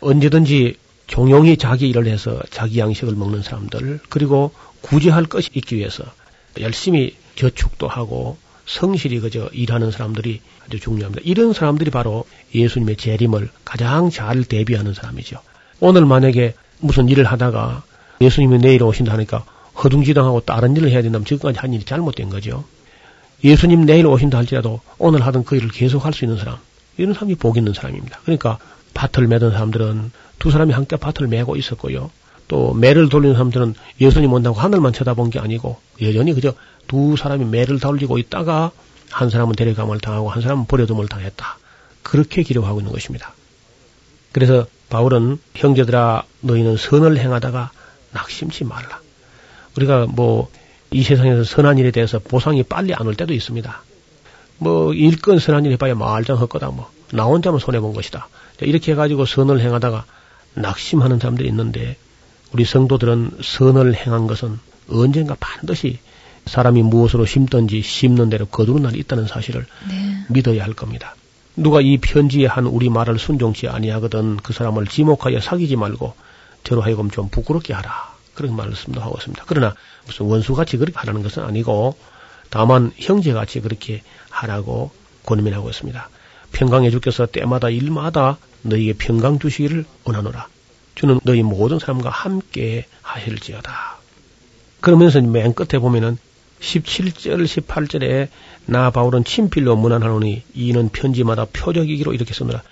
언제든지 종용이 자기 일을 해서 자기 양식을 먹는 사람들 그리고 구제할 것이 있기 위해서 열심히 저축도 하고 성실히 그저 일하는 사람들이 아주 중요합니다. 이런 사람들이 바로 예수님의 재림을 가장 잘 대비하는 사람이죠. 오늘 만약에 무슨 일을 하다가 예수님이 내일 오신다 하니까 허둥지둥하고 다른 일을 해야 된다면 지금까지 한 일이 잘못된 거죠. 예수님 내일 오신다 할지라도 오늘 하던 그 일을 계속 할 수 있는 사람, 이런 사람이 복 있는 사람입니다. 그러니까 밭을 매던 사람들은 두 사람이 함께 밭을 매고 있었고요. 또 매를 돌리는 사람들은 예수님 온다고 하늘만 쳐다본 게 아니고 여전히 그저 두 사람이 매를 돌리고 있다가 한 사람은 데려감을 당하고 한 사람은 버려둠을 당했다. 그렇게 기록하고 있는 것입니다. 그래서 바울은 형제들아 너희는 선을 행하다가 낙심치 말라. 우리가 뭐 이 세상에서 선한 일에 대해서 보상이 빨리 안 올 때도 있습니다. 뭐 일건 선한 일 해봐야 말짱 헛거다 뭐 나 혼자만 손해 본 것이다. 이렇게 해가지고 선을 행하다가 낙심하는 사람들이 있는데 우리 성도들은 선을 행한 것은 언젠가 반드시 사람이 무엇으로 심든지 심는 대로 거두는 날이 있다는 사실을 네. 믿어야 할 겁니다. 누가 이 편지에 한 우리 말을 순종치 아니하거든 그 사람을 지목하여 사귀지 말고 저로 하여금 좀 부끄럽게 하라. 그런 말씀도 하고 있습니다. 그러나 무슨 원수같이 그렇게 하라는 것은 아니고 다만 형제같이 그렇게 하라고 권면하고 있습니다. 평강해 주께서 때마다 일마다 너희에게 평강 주시기를 원하노라. 주는 너희 모든 사람과 함께 하실지어다. 그러면서 맨 끝에 보면은 17절, 18절에 나 바울은 친필로 문안하노니 이는 편지마다 표적이기로 이렇게 쓰느라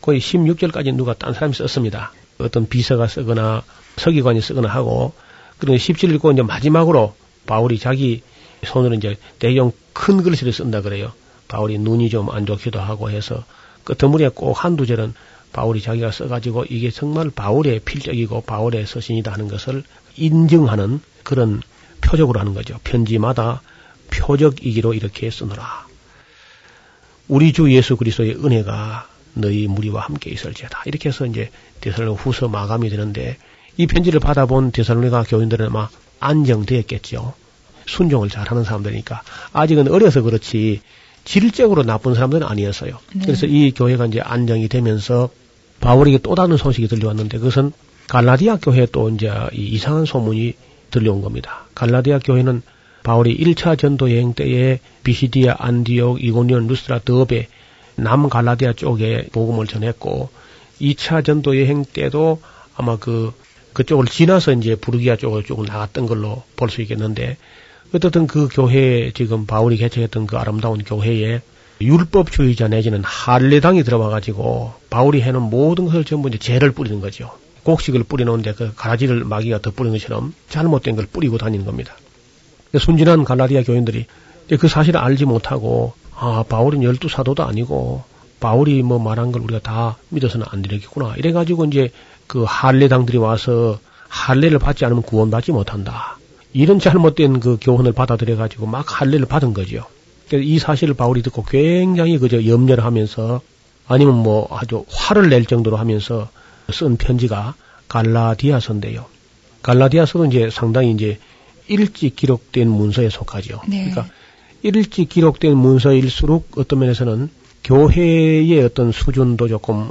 거의 16절까지 누가 딴 사람이 썼습니다. 어떤 비서가 쓰거나 서기관이 쓰거나 하고 그리고 17절 읽고 이제 마지막으로 바울이 자기 손으로 이제 대형 큰 글씨를 쓴다 그래요. 바울이 눈이 좀 안 좋기도 하고 해서 끝머리에 꼭 한두 절은 바울이 자기가 써가지고 이게 정말 바울의 필적이고 바울의 서신이다 하는 것을 인증하는 그런 표적으로 하는 거죠. 편지마다 표적이기로 이렇게 쓰노라. 우리 주 예수 그리스도의 은혜가 너희 무리와 함께 있을지어다. 이렇게 해서 이제 데살로니 후서 마감이 되는데 이 편지를 받아본 데살로니가 교인들은 아마 안정되었겠죠. 순종을 잘하는 사람들이니까 아직은 어려서 그렇지 질적으로 나쁜 사람들은 아니었어요. 네. 그래서 이 교회가 이제 안정이 되면서 바울에게 또 다른 소식이 들려왔는데 그것은 갈라디아 교회에 또 이제 이상한 소문이 들려온 겁니다. 갈라디아 교회는 바울이 1차 전도 여행 때에 비시디아, 안디옥, 이고니온, 루스라, 더베 남 갈라디아 쪽에 복음을 전했고 2차 전도 여행 때도 아마 그 그쪽을 지나서 이제 부르기아 쪽으로 쭉 나갔던 걸로 볼 수 있겠는데 어떻든 그 교회에 지금 바울이 개척했던 그 아름다운 교회에 율법주의자 내지는 할례당이 들어와 가지고 바울이 해놓은 모든 것을 전부 이제 죄를 뿌리는 거죠. 곡식을 뿌려놓은데 그 가라지를 마귀가 덧뿌리는 것처럼 잘못된 걸 뿌리고 다니는 겁니다. 순진한 갈라디아 교인들이 그 사실을 알지 못하고 아 바울은 열두 사도도 아니고 바울이 뭐 말한 걸 우리가 다 믿어서는 안 되겠구나 이래가지고 이제 그 할례당들이 와서 할례를 받지 않으면 구원받지 못한다. 이런 잘못된 그 교훈을 받아들여 가지고 막 할례를 받은 거죠. 이 사실을 바울이 듣고 굉장히 그저 염려를 하면서 아니면 뭐 아주 화를 낼 정도로 하면서 쓴 편지가 갈라디아서인데요. 갈라디아서도 이제 상당히 이제 일찍 기록된 문서에 속하죠. 네. 그러니까 일찍 기록된 문서일수록 어떤 면에서는 교회의 어떤 수준도 조금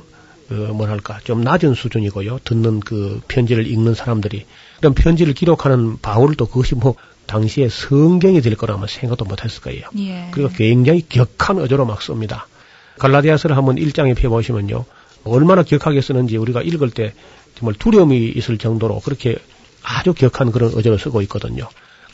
어, 뭐랄까 좀 낮은 수준이고요. 듣는 그 편지를 읽는 사람들이 그런 편지를 기록하는 바울도 그것이 뭐 당시에 성경이 될 거라면 생각도 못했을 거예요. 예. 그리고 굉장히 격한 어조로 막 씁니다. 갈라디아서를 한번 일장에 펴보시면요. 얼마나 격하게 쓰는지 우리가 읽을 때 정말 두려움이 있을 정도로 그렇게 아주 격한 그런 어조를 쓰고 있거든요.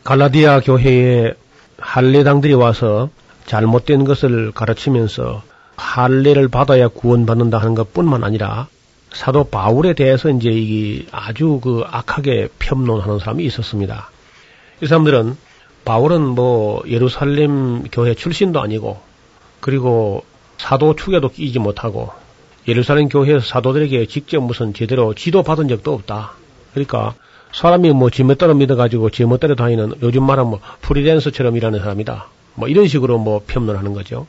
갈라디아 교회에 할례당들이 와서 잘못된 것을 가르치면서 할례를 받아야 구원받는다 하는 것 뿐만 아니라 사도 바울에 대해서 이제 이 아주 그 악하게 평론하는 사람이 있었습니다. 이 사람들은 바울은 뭐 예루살렘 교회 출신도 아니고 그리고 사도 축에도 끼지 못하고 예루살렘 교회에서 사도들에게 직접 무슨 제대로 지도 받은 적도 없다. 그러니까 사람이 뭐 지멋대로 믿어가지고 지멋대로 다니는 요즘 말하면 뭐 프리랜서처럼 일하는 사람이다. 뭐 이런 식으로 뭐 평론하는 거죠.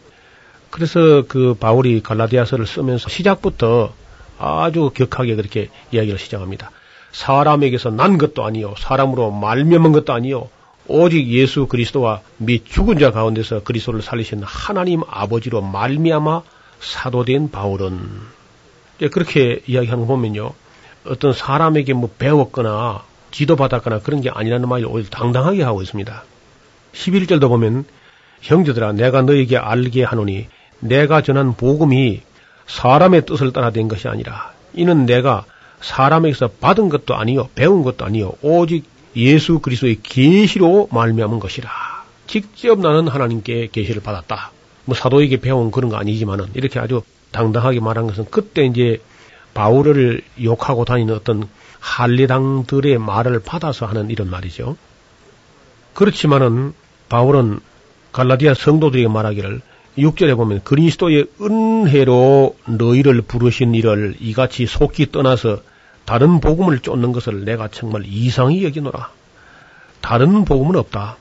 그래서 그 바울이 갈라디아서를 쓰면서 시작부터 아주 격하게 그렇게 이야기를 시작합니다. 사람에게서 난 것도 아니요 사람으로 말미암은 것도 아니요 오직 예수 그리스도와 및 죽은 자 가운데서 그리스도를 살리신 하나님 아버지로 말미암아 사도된 바울은 그렇게 이야기하는 거 보면요. 어떤 사람에게 뭐 배웠거나 지도받았거나 그런 게 아니라는 말을 오히려 당당하게 하고 있습니다. 11절도 보면 형제들아 내가 너에게 알게 하노니 내가 전한 복음이 사람의 뜻을 따라 된 것이 아니라 이는 내가 사람에게서 받은 것도 아니요 배운 것도 아니요 오직 예수 그리스도의 계시로 말미암은 것이라. 직접 나는 하나님께 계시를 받았다. 뭐 사도에게 배운 그런 거 아니지만은 이렇게 아주 당당하게 말한 것은 그때 이제 바울을 욕하고 다니는 어떤 할리당들의 말을 받아서 하는 이런 말이죠. 그렇지만은 바울은 갈라디아 성도들에게 말하기를 6절에 보면 그리스도의 은혜로 너희를 부르신 이를 이같이 속기 떠나서 다른 복음을 쫓는 것을 내가 정말 이상히 여기노라. 다른 복음은 없다.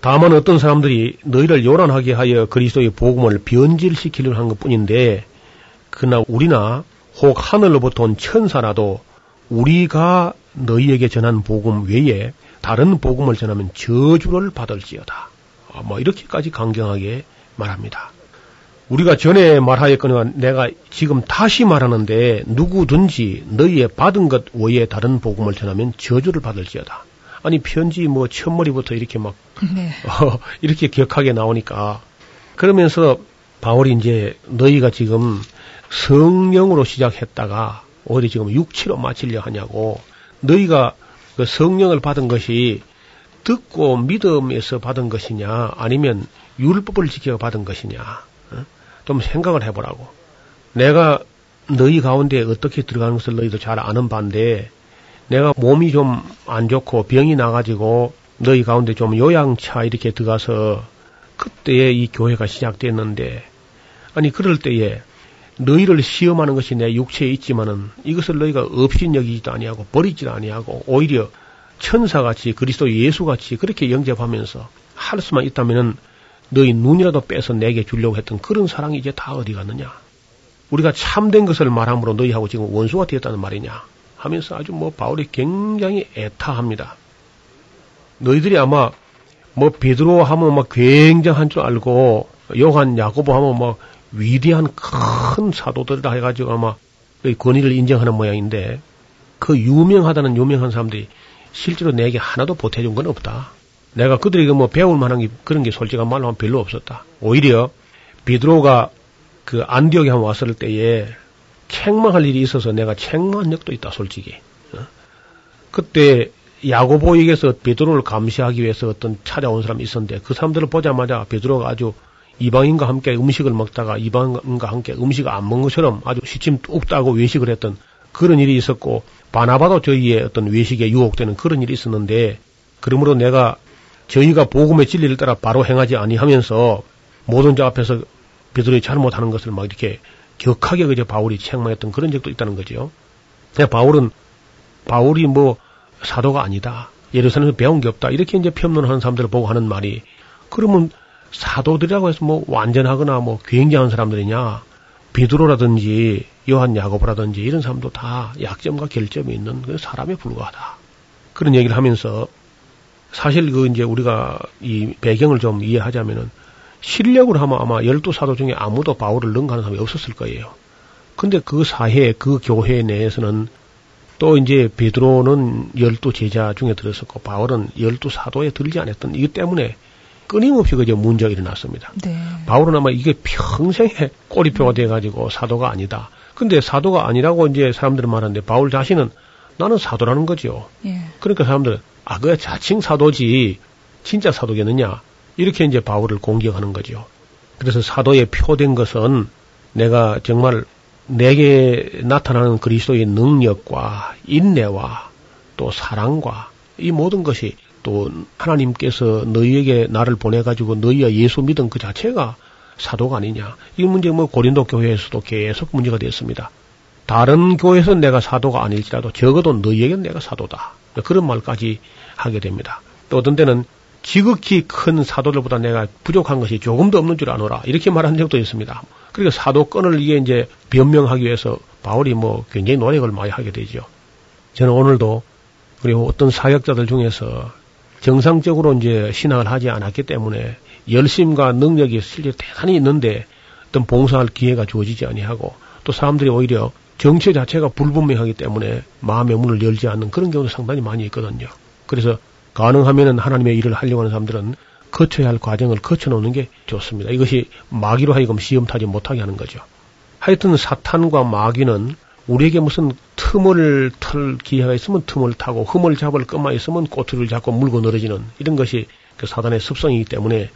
다만 어떤 사람들이 너희를 요란하게 하여 그리스도의 복음을 변질시키려는 한 것뿐인데 그러나 우리나 혹 하늘로부터 온 천사라도 우리가 너희에게 전한 복음 외에 다른 복음을 전하면 저주를 받을지어다. 뭐 이렇게까지 강경하게 말합니다. 우리가 전에 말하였거니와 내가 지금 다시 말하는데 누구든지 너희의 받은 것 외에 다른 복음을 전하면 저주를 받을지어다. 아니 편지 뭐 첫머리부터 이렇게 막 네. 어, 이렇게 격하게 나오니까 그러면서 바울이 이제 너희가 지금 성령으로 시작했다가 어디 지금 육체로 마치려 하냐고 너희가 그 성령을 받은 것이 듣고 믿음에서 받은 것이냐 아니면 율법을 지켜 받은 것이냐 어? 좀 생각을 해보라고 내가 너희 가운데 어떻게 들어가는 것을 너희도 잘 아는 반데 내가 몸이 좀 안 좋고 병이 나가지고 너희 가운데 좀 요양차 이렇게 들어가서 그때에 이 교회가 시작됐는데 아니 그럴 때에 너희를 시험하는 것이 내 육체에 있지만은 이것을 너희가 없인 여기지도 아니하고 버리지도 아니하고 오히려 천사같이 그리스도 예수같이 그렇게 영접하면서 할 수만 있다면은 너희 눈이라도 빼서 내게 주려고 했던 그런 사랑이 이제 다 어디 갔느냐? 우리가 참된 것을 말함으로 너희하고 지금 원수가 되었다는 말이냐? 하면서 아주 뭐 바울이 굉장히 애타합니다. 너희들이 아마 뭐 베드로 하면 막 굉장한 줄 알고 요한 야고보 하면 뭐 위대한 큰 사도들이라 해가지고 아마 권위를 인정하는 모양인데 그 유명하다는 유명한 사람들이 실제로 내게 하나도 보태준 건 없다. 내가 그들에게 뭐 배울 만한 게 그런 게 솔직한 말로 하면 별로 없었다. 오히려 비드로가 그 안디옥에 한 왔을 때에 책망할 일이 있어서 내가 책망한 적도 있다, 솔직히. 어? 그때 야고보에게서 베드로를 감시하기 위해서 어떤 찾아온 사람이 있었는데 그 사람들을 보자마자 베드로가 아주 이방인과 함께 음식을 먹다가 이방인과 함께 음식을 안 먹은 것처럼 아주 시침 뚝 따고 외식을 했던 그런 일이 있었고 바나바도 저희의 어떤 외식에 유혹되는 그런 일이 있었는데 그러므로 내가 저희가 복음의 진리를 따라 바로 행하지 아니하면서 모든 자 앞에서 베드로의 잘못하는 것을 막 이렇게 격하게 그저 바울이 책망했던 그런 적도 있다는 거죠. 바울은 바울이 뭐 사도가 아니다. 예루살렘에서 배운 게 없다. 이렇게 이제 평론하는 사람들을 보고 하는 말이 그러면 사도들이라고 해서 뭐 완전하거나 뭐 굉장한 사람들이냐 비드로라든지 요한 야고보라든지 이런 사람도 다 약점과 결점이 있는 그 사람에 불과하다. 그런 얘기를 하면서 사실 그 이제 우리가 이 배경을 좀 이해하자면은 실력으로 하면 아마 열두 사도 중에 아무도 바울을 능가하는 사람이 없었을 거예요. 근데 그 사회, 그 교회 내에서는 또 이제 베드로는 열두 제자 중에 들었었고 바울은 열두 사도에 들지 않았던 이것 때문에 끊임없이 그저 문제가 일어났습니다. 네. 바울은 아마 이게 평생의 꼬리표가 돼가지고 사도가 아니다. 근데 사도가 아니라고 이제 사람들은 말하는데 바울 자신은 나는 사도라는 거죠. 예. 그러니까 사람들은 아, 그 자칭 사도지 진짜 사도겠느냐 이렇게 이제 바울을 공격하는 거죠. 그래서 사도에 표된 것은 내가 정말 내게 나타나는 그리스도의 능력과 인내와 또 사랑과 이 모든 것이 또 하나님께서 너희에게 나를 보내가지고 너희가 예수 믿은 그 자체가 사도가 아니냐. 이 문제 뭐 고린도 교회에서도 계속 문제가 됐습니다. 다른 교회에서 내가 사도가 아닐지라도 적어도 너희에겐 내가 사도다. 그런 말까지 하게 됩니다. 또 어떤 때는 지극히 큰 사도들보다 내가 부족한 것이 조금도 없는 줄 아노라. 이렇게 말한 적도 있습니다. 그러니까 사도권을 이게 이제 변명하기 위해서 바울이 뭐 굉장히 노력을 많이 하게 되죠. 저는 오늘도 그리고 어떤 사역자들 중에서 정상적으로 이제 신앙을 하지 않았기 때문에 열심과 능력이 실제 대단히 있는데 어떤 봉사할 기회가 주어지지 아니하고 또 사람들이 오히려 정체 자체가 불분명하기 때문에 마음의 문을 열지 않는 그런 경우도 상당히 많이 있거든요. 그래서 가능하면은 하나님의 일을 하려고 하는 사람들은 거쳐야 할 과정을 거쳐놓는 게 좋습니다. 이것이 마귀로 하여금 시험 타지 못하게 하는 거죠. 하여튼 사탄과 마귀는 우리에게 무슨 틈을 털 기회가 있으면 틈을 타고 흠을 잡을 것만 있으면 꼬투리를 잡고 물고 늘어지는 이런 것이 그 사단의 습성이기 때문에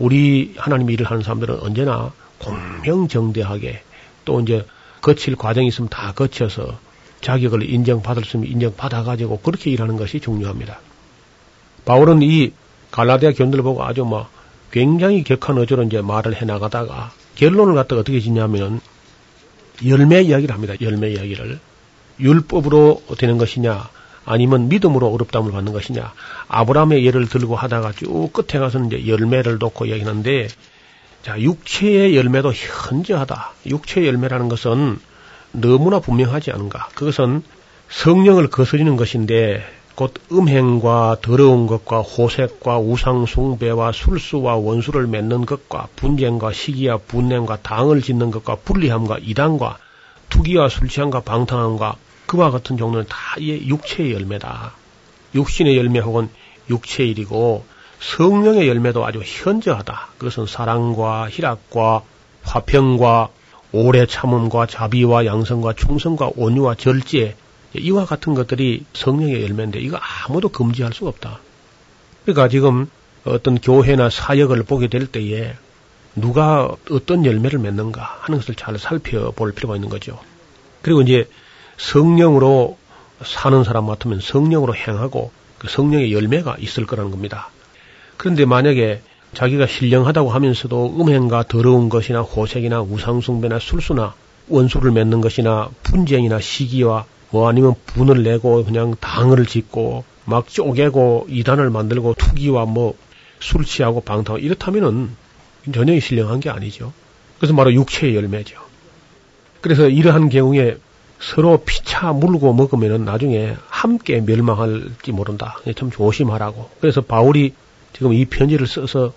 우리 하나님의 일을 하는 사람들은 언제나 공명정대하게 또 이제 거칠 과정이 있으면 다 거쳐서 자격을 인정받을 수 있으면 인정받아가지고 그렇게 일하는 것이 중요합니다. 바울은 이 갈라디아 견들을 보고 아주 뭐 굉장히 격한 어조로 이제 말을 해 나가다가 결론을 갖다가 어떻게 짓냐면은 열매 이야기를 합니다. 열매 이야기를. 율법으로 되는 것이냐, 아니면 믿음으로 어렵담을 받는 것이냐. 아브라함의 예를 들고 하다가 쭉 끝에 가서는 이제 열매를 놓고 이야기하는데, 자, 육체의 열매도 현저하다. 육체의 열매라는 것은 너무나 분명하지 않은가. 그것은 성령을 거스리는 것인데, 곧 음행과 더러운 것과 호색과 우상숭배와 술수와 원수를 맺는 것과 분쟁과 시기와 분냄과 당을 짓는 것과 불리함과 이단과 투기와 술취함과 방탕함과 그와 같은 종류는 다이 육체의 열매다. 육신의 열매 혹은 육체의 일이고 성령의 열매도 아주 현저하다. 그것은 사랑과 희락과 화평과 오래 참음과 자비와 양성과 충성과 온유와 절제 이와 같은 것들이 성령의 열매인데 이거 아무도 금지할 수 없다. 그러니까 지금 어떤 교회나 사역을 보게 될 때에 누가 어떤 열매를 맺는가 하는 것을 잘 살펴볼 필요가 있는 거죠. 그리고 이제 성령으로 사는 사람 같으면 성령으로 행하고 그 성령의 열매가 있을 거라는 겁니다. 그런데 만약에 자기가 신령하다고 하면서도 음행과 더러운 것이나 호색이나 우상숭배나 술수나 원수를 맺는 것이나 분쟁이나 시기와 뭐 아니면 분을 내고 그냥 당을 짓고 막 쪼개고 이단을 만들고 투기와 뭐 술 취하고 방탕 이렇다면은 전혀 신령한 게 아니죠. 그래서 바로 육체의 열매죠. 그래서 이러한 경우에 서로 피차 물고 먹으면은 나중에 함께 멸망할지 모른다. 참 조심하라고. 그래서 바울이 지금 이 편지를 써서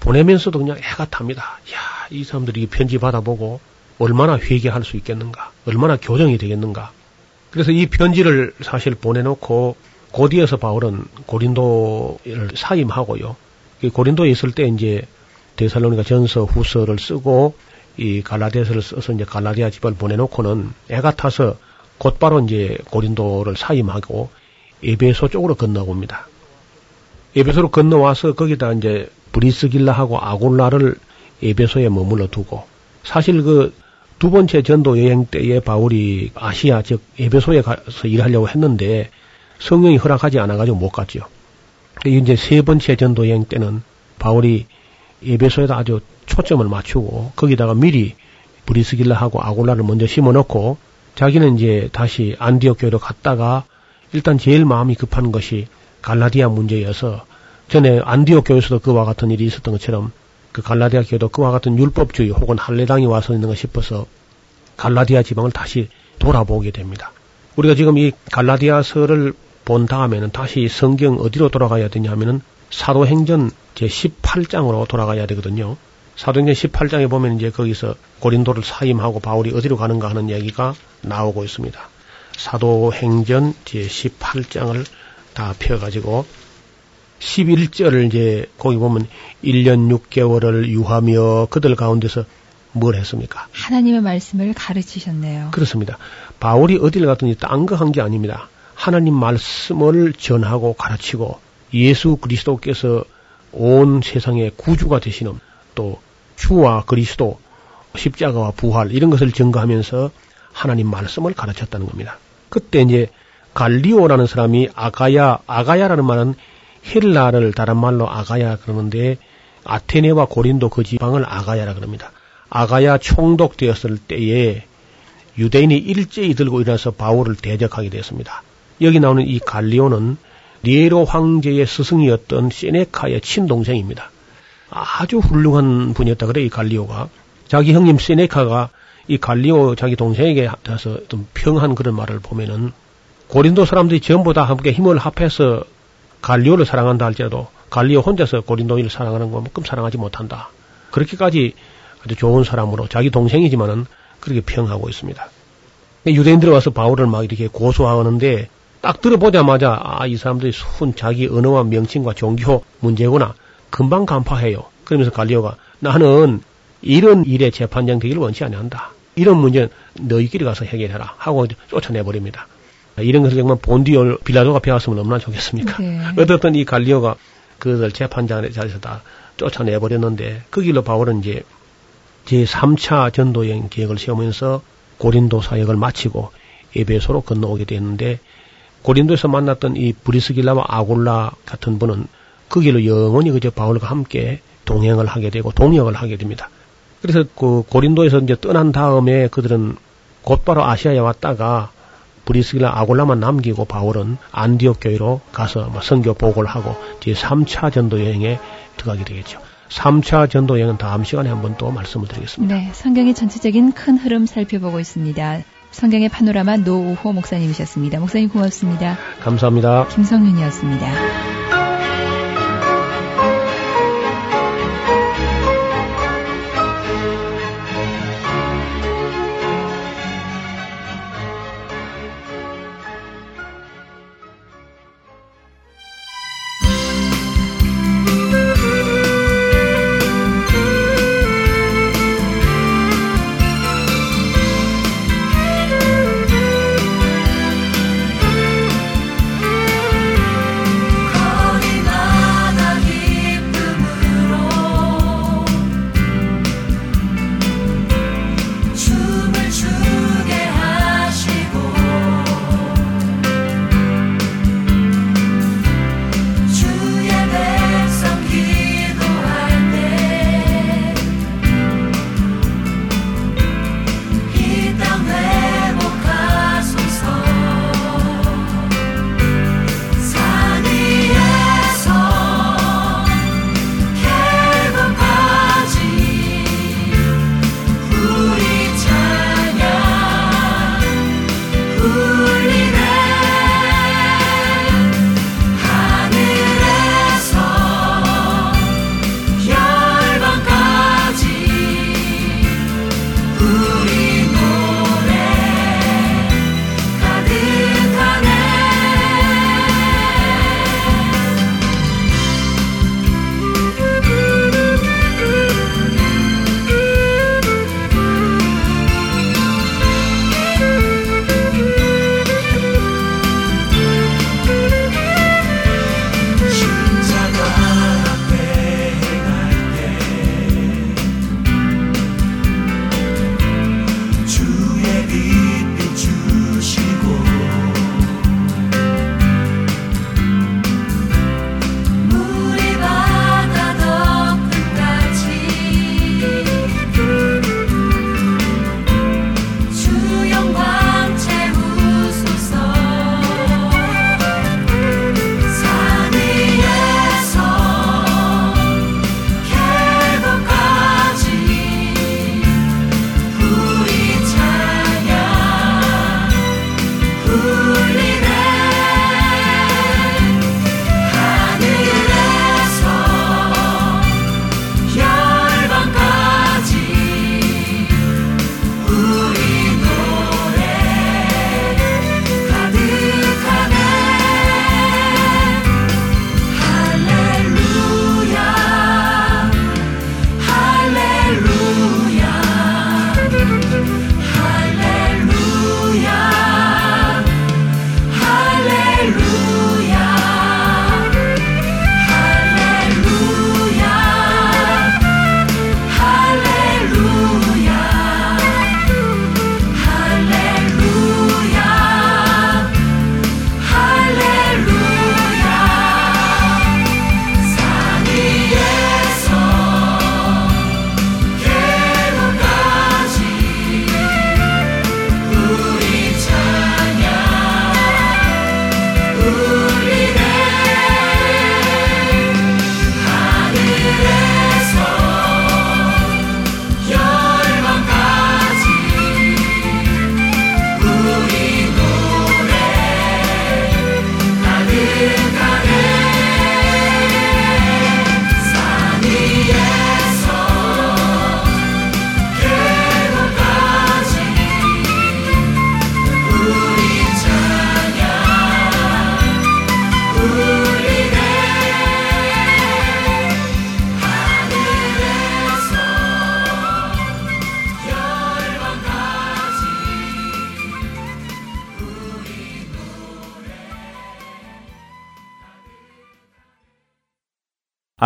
보내면서도 그냥 애가 탑니다. 야, 이 사람들이 이 편지 받아보고 얼마나 회개할 수 있겠는가? 얼마나 교정이 되겠는가? 그래서 이 편지를 사실 보내놓고 고디에서 바울은 고린도를 사임하고요. 고린도에 있을 때 이제 데살로니가 전서 후서를 쓰고 이 갈라디아서를 써서 이제 갈라디아 집을 보내놓고는 애가 타서 곧바로 이제 고린도를 사임하고 에베소 쪽으로 건너옵니다. 에베소로 건너와서 거기다 이제 브리스길라하고 아골라를 에베소에 머물러 두고 사실 그 두 번째 전도 여행 때에 바울이 아시아 즉 에베소에 가서 일하려고 했는데 성령이 허락하지 않아가지고 못 갔죠. 이제 세 번째 전도 여행 때는 바울이 에베소에다 아주 초점을 맞추고 거기다가 미리 브리스길라하고 아골라를 먼저 심어놓고 자기는 이제 다시 안디옥 교회로 갔다가 일단 제일 마음이 급한 것이 갈라디아 문제여서 전에 안디옥 교회에서도 그와 같은 일이 있었던 것처럼 그 갈라디아 교회도 그와 같은 율법주의 혹은 할례당이 와서 있는가 싶어서 갈라디아 지방을 다시 돌아보게 됩니다. 우리가 지금 이 갈라디아서를 본 다음에는 다시 성경 어디로 돌아가야 되냐면은 사도행전 제 18장으로 돌아가야 되거든요. 사도행전 18장에 보면 이제 거기서 고린도를 사임하고 바울이 어디로 가는가 하는 이야기가 나오고 있습니다. 사도행전 제 18장을 다 펴가지고 11절을 이제 거기 보면 1년 6개월을 유하며 그들 가운데서 뭘 했습니까? 하나님의 말씀을 가르치셨네요. 그렇습니다. 바울이 어디를 갔든지 딴 거 한 게 아닙니다. 하나님 말씀을 전하고 가르치고 예수 그리스도께서 온 세상의 구주가 되시는 또 주와 그리스도 십자가와 부활 이런 것을 증거하면서 하나님 말씀을 가르쳤다는 겁니다. 그때 이제 갈리오라는 사람이 아가야 아가야라는 말은 헬라를 다른 말로 아가야 그러는데 아테네와 고린도 그 지방을 아가야라 그럽니다. 아가야 총독되었을 때에 유대인이 일제히 들고 일어나서 바울을 대적하게 되었습니다. 여기 나오는 이 갈리오는 니에로 황제의 스승이었던 세네카의 친동생입니다. 아주 훌륭한 분이었다 그래 이 갈리오가 자기 형님 세네카가 이 갈리오 자기 동생에게 대해서 좀 평한 그런 말을 보면은 고린도 사람들이 전부 다 함께 힘을 합해서 갈리오를 사랑한다 할지라도 갈리오 혼자서 고린도인을 사랑하는 것만큼 사랑하지 못한다. 그렇게까지 아주 좋은 사람으로 자기 동생이지만은 그렇게 평하고 있습니다. 유대인들이 와서 바울을 막 이렇게 고소하는데 딱 들어보자마자 아, 이 사람들이 순 자기 언어와 명칭과 종교 문제구나. 금방 간파해요. 그러면서 갈리오가 나는 이런 일에 재판장 되기를 원치 않는다. 이런 문제는 너희끼리 가서 해결해라. 하고 쫓아내버립니다. 이런 것을 정말 본디올 빌라도가 배웠으면 얼마나 좋겠습니까? 네. 어떻든 이 갈리오가 그들 재판장의 자리에서 다 쫓아내버렸는데 그 길로 바울은 이제 제3차 전도여행 계획을 세우면서 고린도 사역을 마치고 에베소로 건너오게 됐는데 고린도에서 만났던 이 브리스길라와 아골라 같은 분은 그 길로 영원히 그저 바울과 함께 동행을 하게 되고 동역을 하게 됩니다. 그래서 그 고린도에서 이제 떠난 다음에 그들은 곧바로 아시아에 왔다가 브리스길라 아골라만 남기고 바울은 안디옥 교회로 가서 뭐 선교 보고를 하고 제 3차 전도 여행에 들어가게 되겠죠. 3차 전도 여행은 다음 시간에 한번 또 말씀을 드리겠습니다. 네, 성경의 전체적인 큰 흐름 살펴보고 있습니다. 성경의 파노라마 노우호 목사님이셨습니다. 목사님 고맙습니다. 감사합니다. 김성윤이었습니다.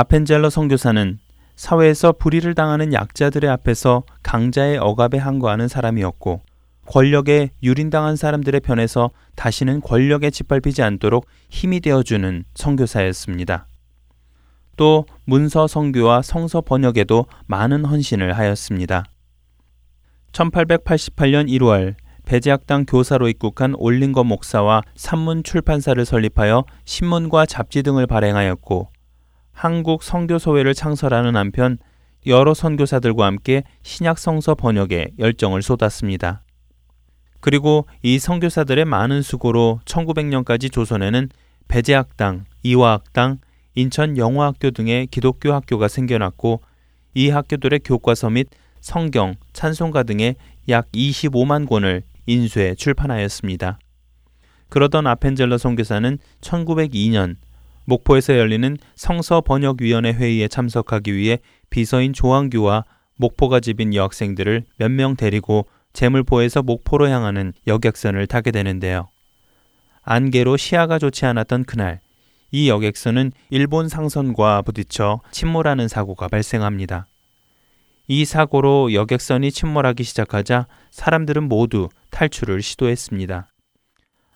아펜젤러 선교사는 사회에서 불의를 당하는 약자들의 앞에서 강자의 억압에 항거하는 사람이었고 권력에 유린당한 사람들의 편에서 다시는 권력에 짓밟히지 않도록 힘이 되어주는 선교사였습니다. 또 문서 성교와 성서 번역에도 많은 헌신을 하였습니다. 1888년 1월 배제학당 교사로 입국한 올링거 목사와 산문 출판사를 설립하여 신문과 잡지 등을 발행하였고 한국 선교소회를 창설하는 한편 여러 선교사들과 함께 신약 성서 번역에 열정을 쏟았습니다. 그리고 이 선교사들의 많은 수고로 1900년까지 조선에는 배제학당, 이화학당, 인천 영화학교 등의 기독교 학교가 생겨났고 이 학교들의 교과서 및 성경, 찬송가 등의 약 25만 권을 인쇄 출판하였습니다. 그러던 아펜젤러 선교사는 1902년 목포에서 열리는 성서 번역위원회 회의에 참석하기 위해 비서인 조항규와 목포가 집인 여학생들을 몇 명 데리고 제물포에서 목포로 향하는 여객선을 타게 되는데요. 안개로 시야가 좋지 않았던 그날, 이 여객선은 일본 상선과 부딪혀 침몰하는 사고가 발생합니다. 이 사고로 여객선이 침몰하기 시작하자 사람들은 모두 탈출을 시도했습니다.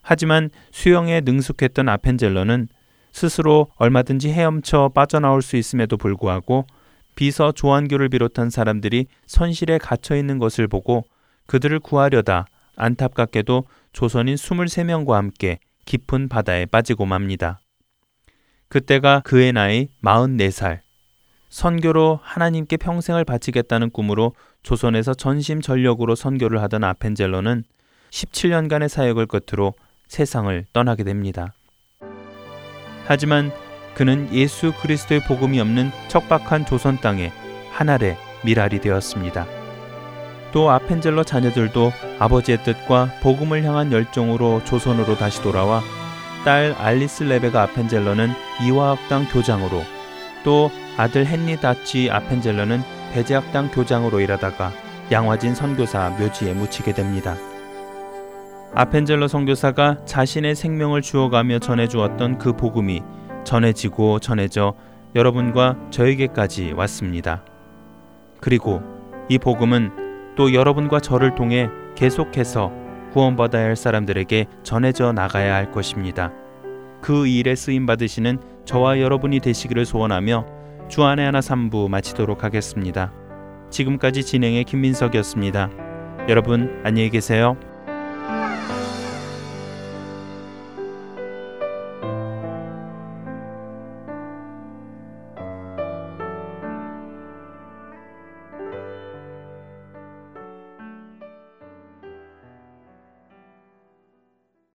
하지만 수영에 능숙했던 아펜젤러는 스스로 얼마든지 헤엄쳐 빠져나올 수 있음에도 불구하고 비서 조한규를 비롯한 사람들이 선실에 갇혀 있는 것을 보고 그들을 구하려다 안타깝게도 조선인 23명과 함께 깊은 바다에 빠지고 맙니다. 그때가 그의 나이 44살. 선교로 하나님께 평생을 바치겠다는 꿈으로 조선에서 전심 전력으로 선교를 하던 아펜젤러는 17년간의 사역을 끝으로 세상을 떠나게 됩니다. 하지만 그는 예수 그리스도의 복음이 없는 척박한 조선 땅에 하늘의 미랄이 되었습니다. 또 아펜젤러 자녀들도 아버지의 뜻과 복음을 향한 열정으로 조선으로 다시 돌아와 딸 알리스 레베가 아펜젤러는 이화학당 교장으로 또 아들 헨리 다치 아펜젤러는 배제학당 교장으로 일하다가 양화진 선교사 묘지에 묻히게 됩니다. 아펜젤러 선교사가 자신의 생명을 주어가며 전해주었던 그 복음이 전해지고 전해져 여러분과 저에게까지 왔습니다. 그리고 이 복음은 또 여러분과 저를 통해 계속해서 구원받아야 할 사람들에게 전해져 나가야 할 것입니다. 그 일에 쓰임 받으시는 저와 여러분이 되시기를 소원하며 주안의 하나 3부 마치도록 하겠습니다. 지금까지 진행의 김민석이었습니다. 여러분 안녕히 계세요.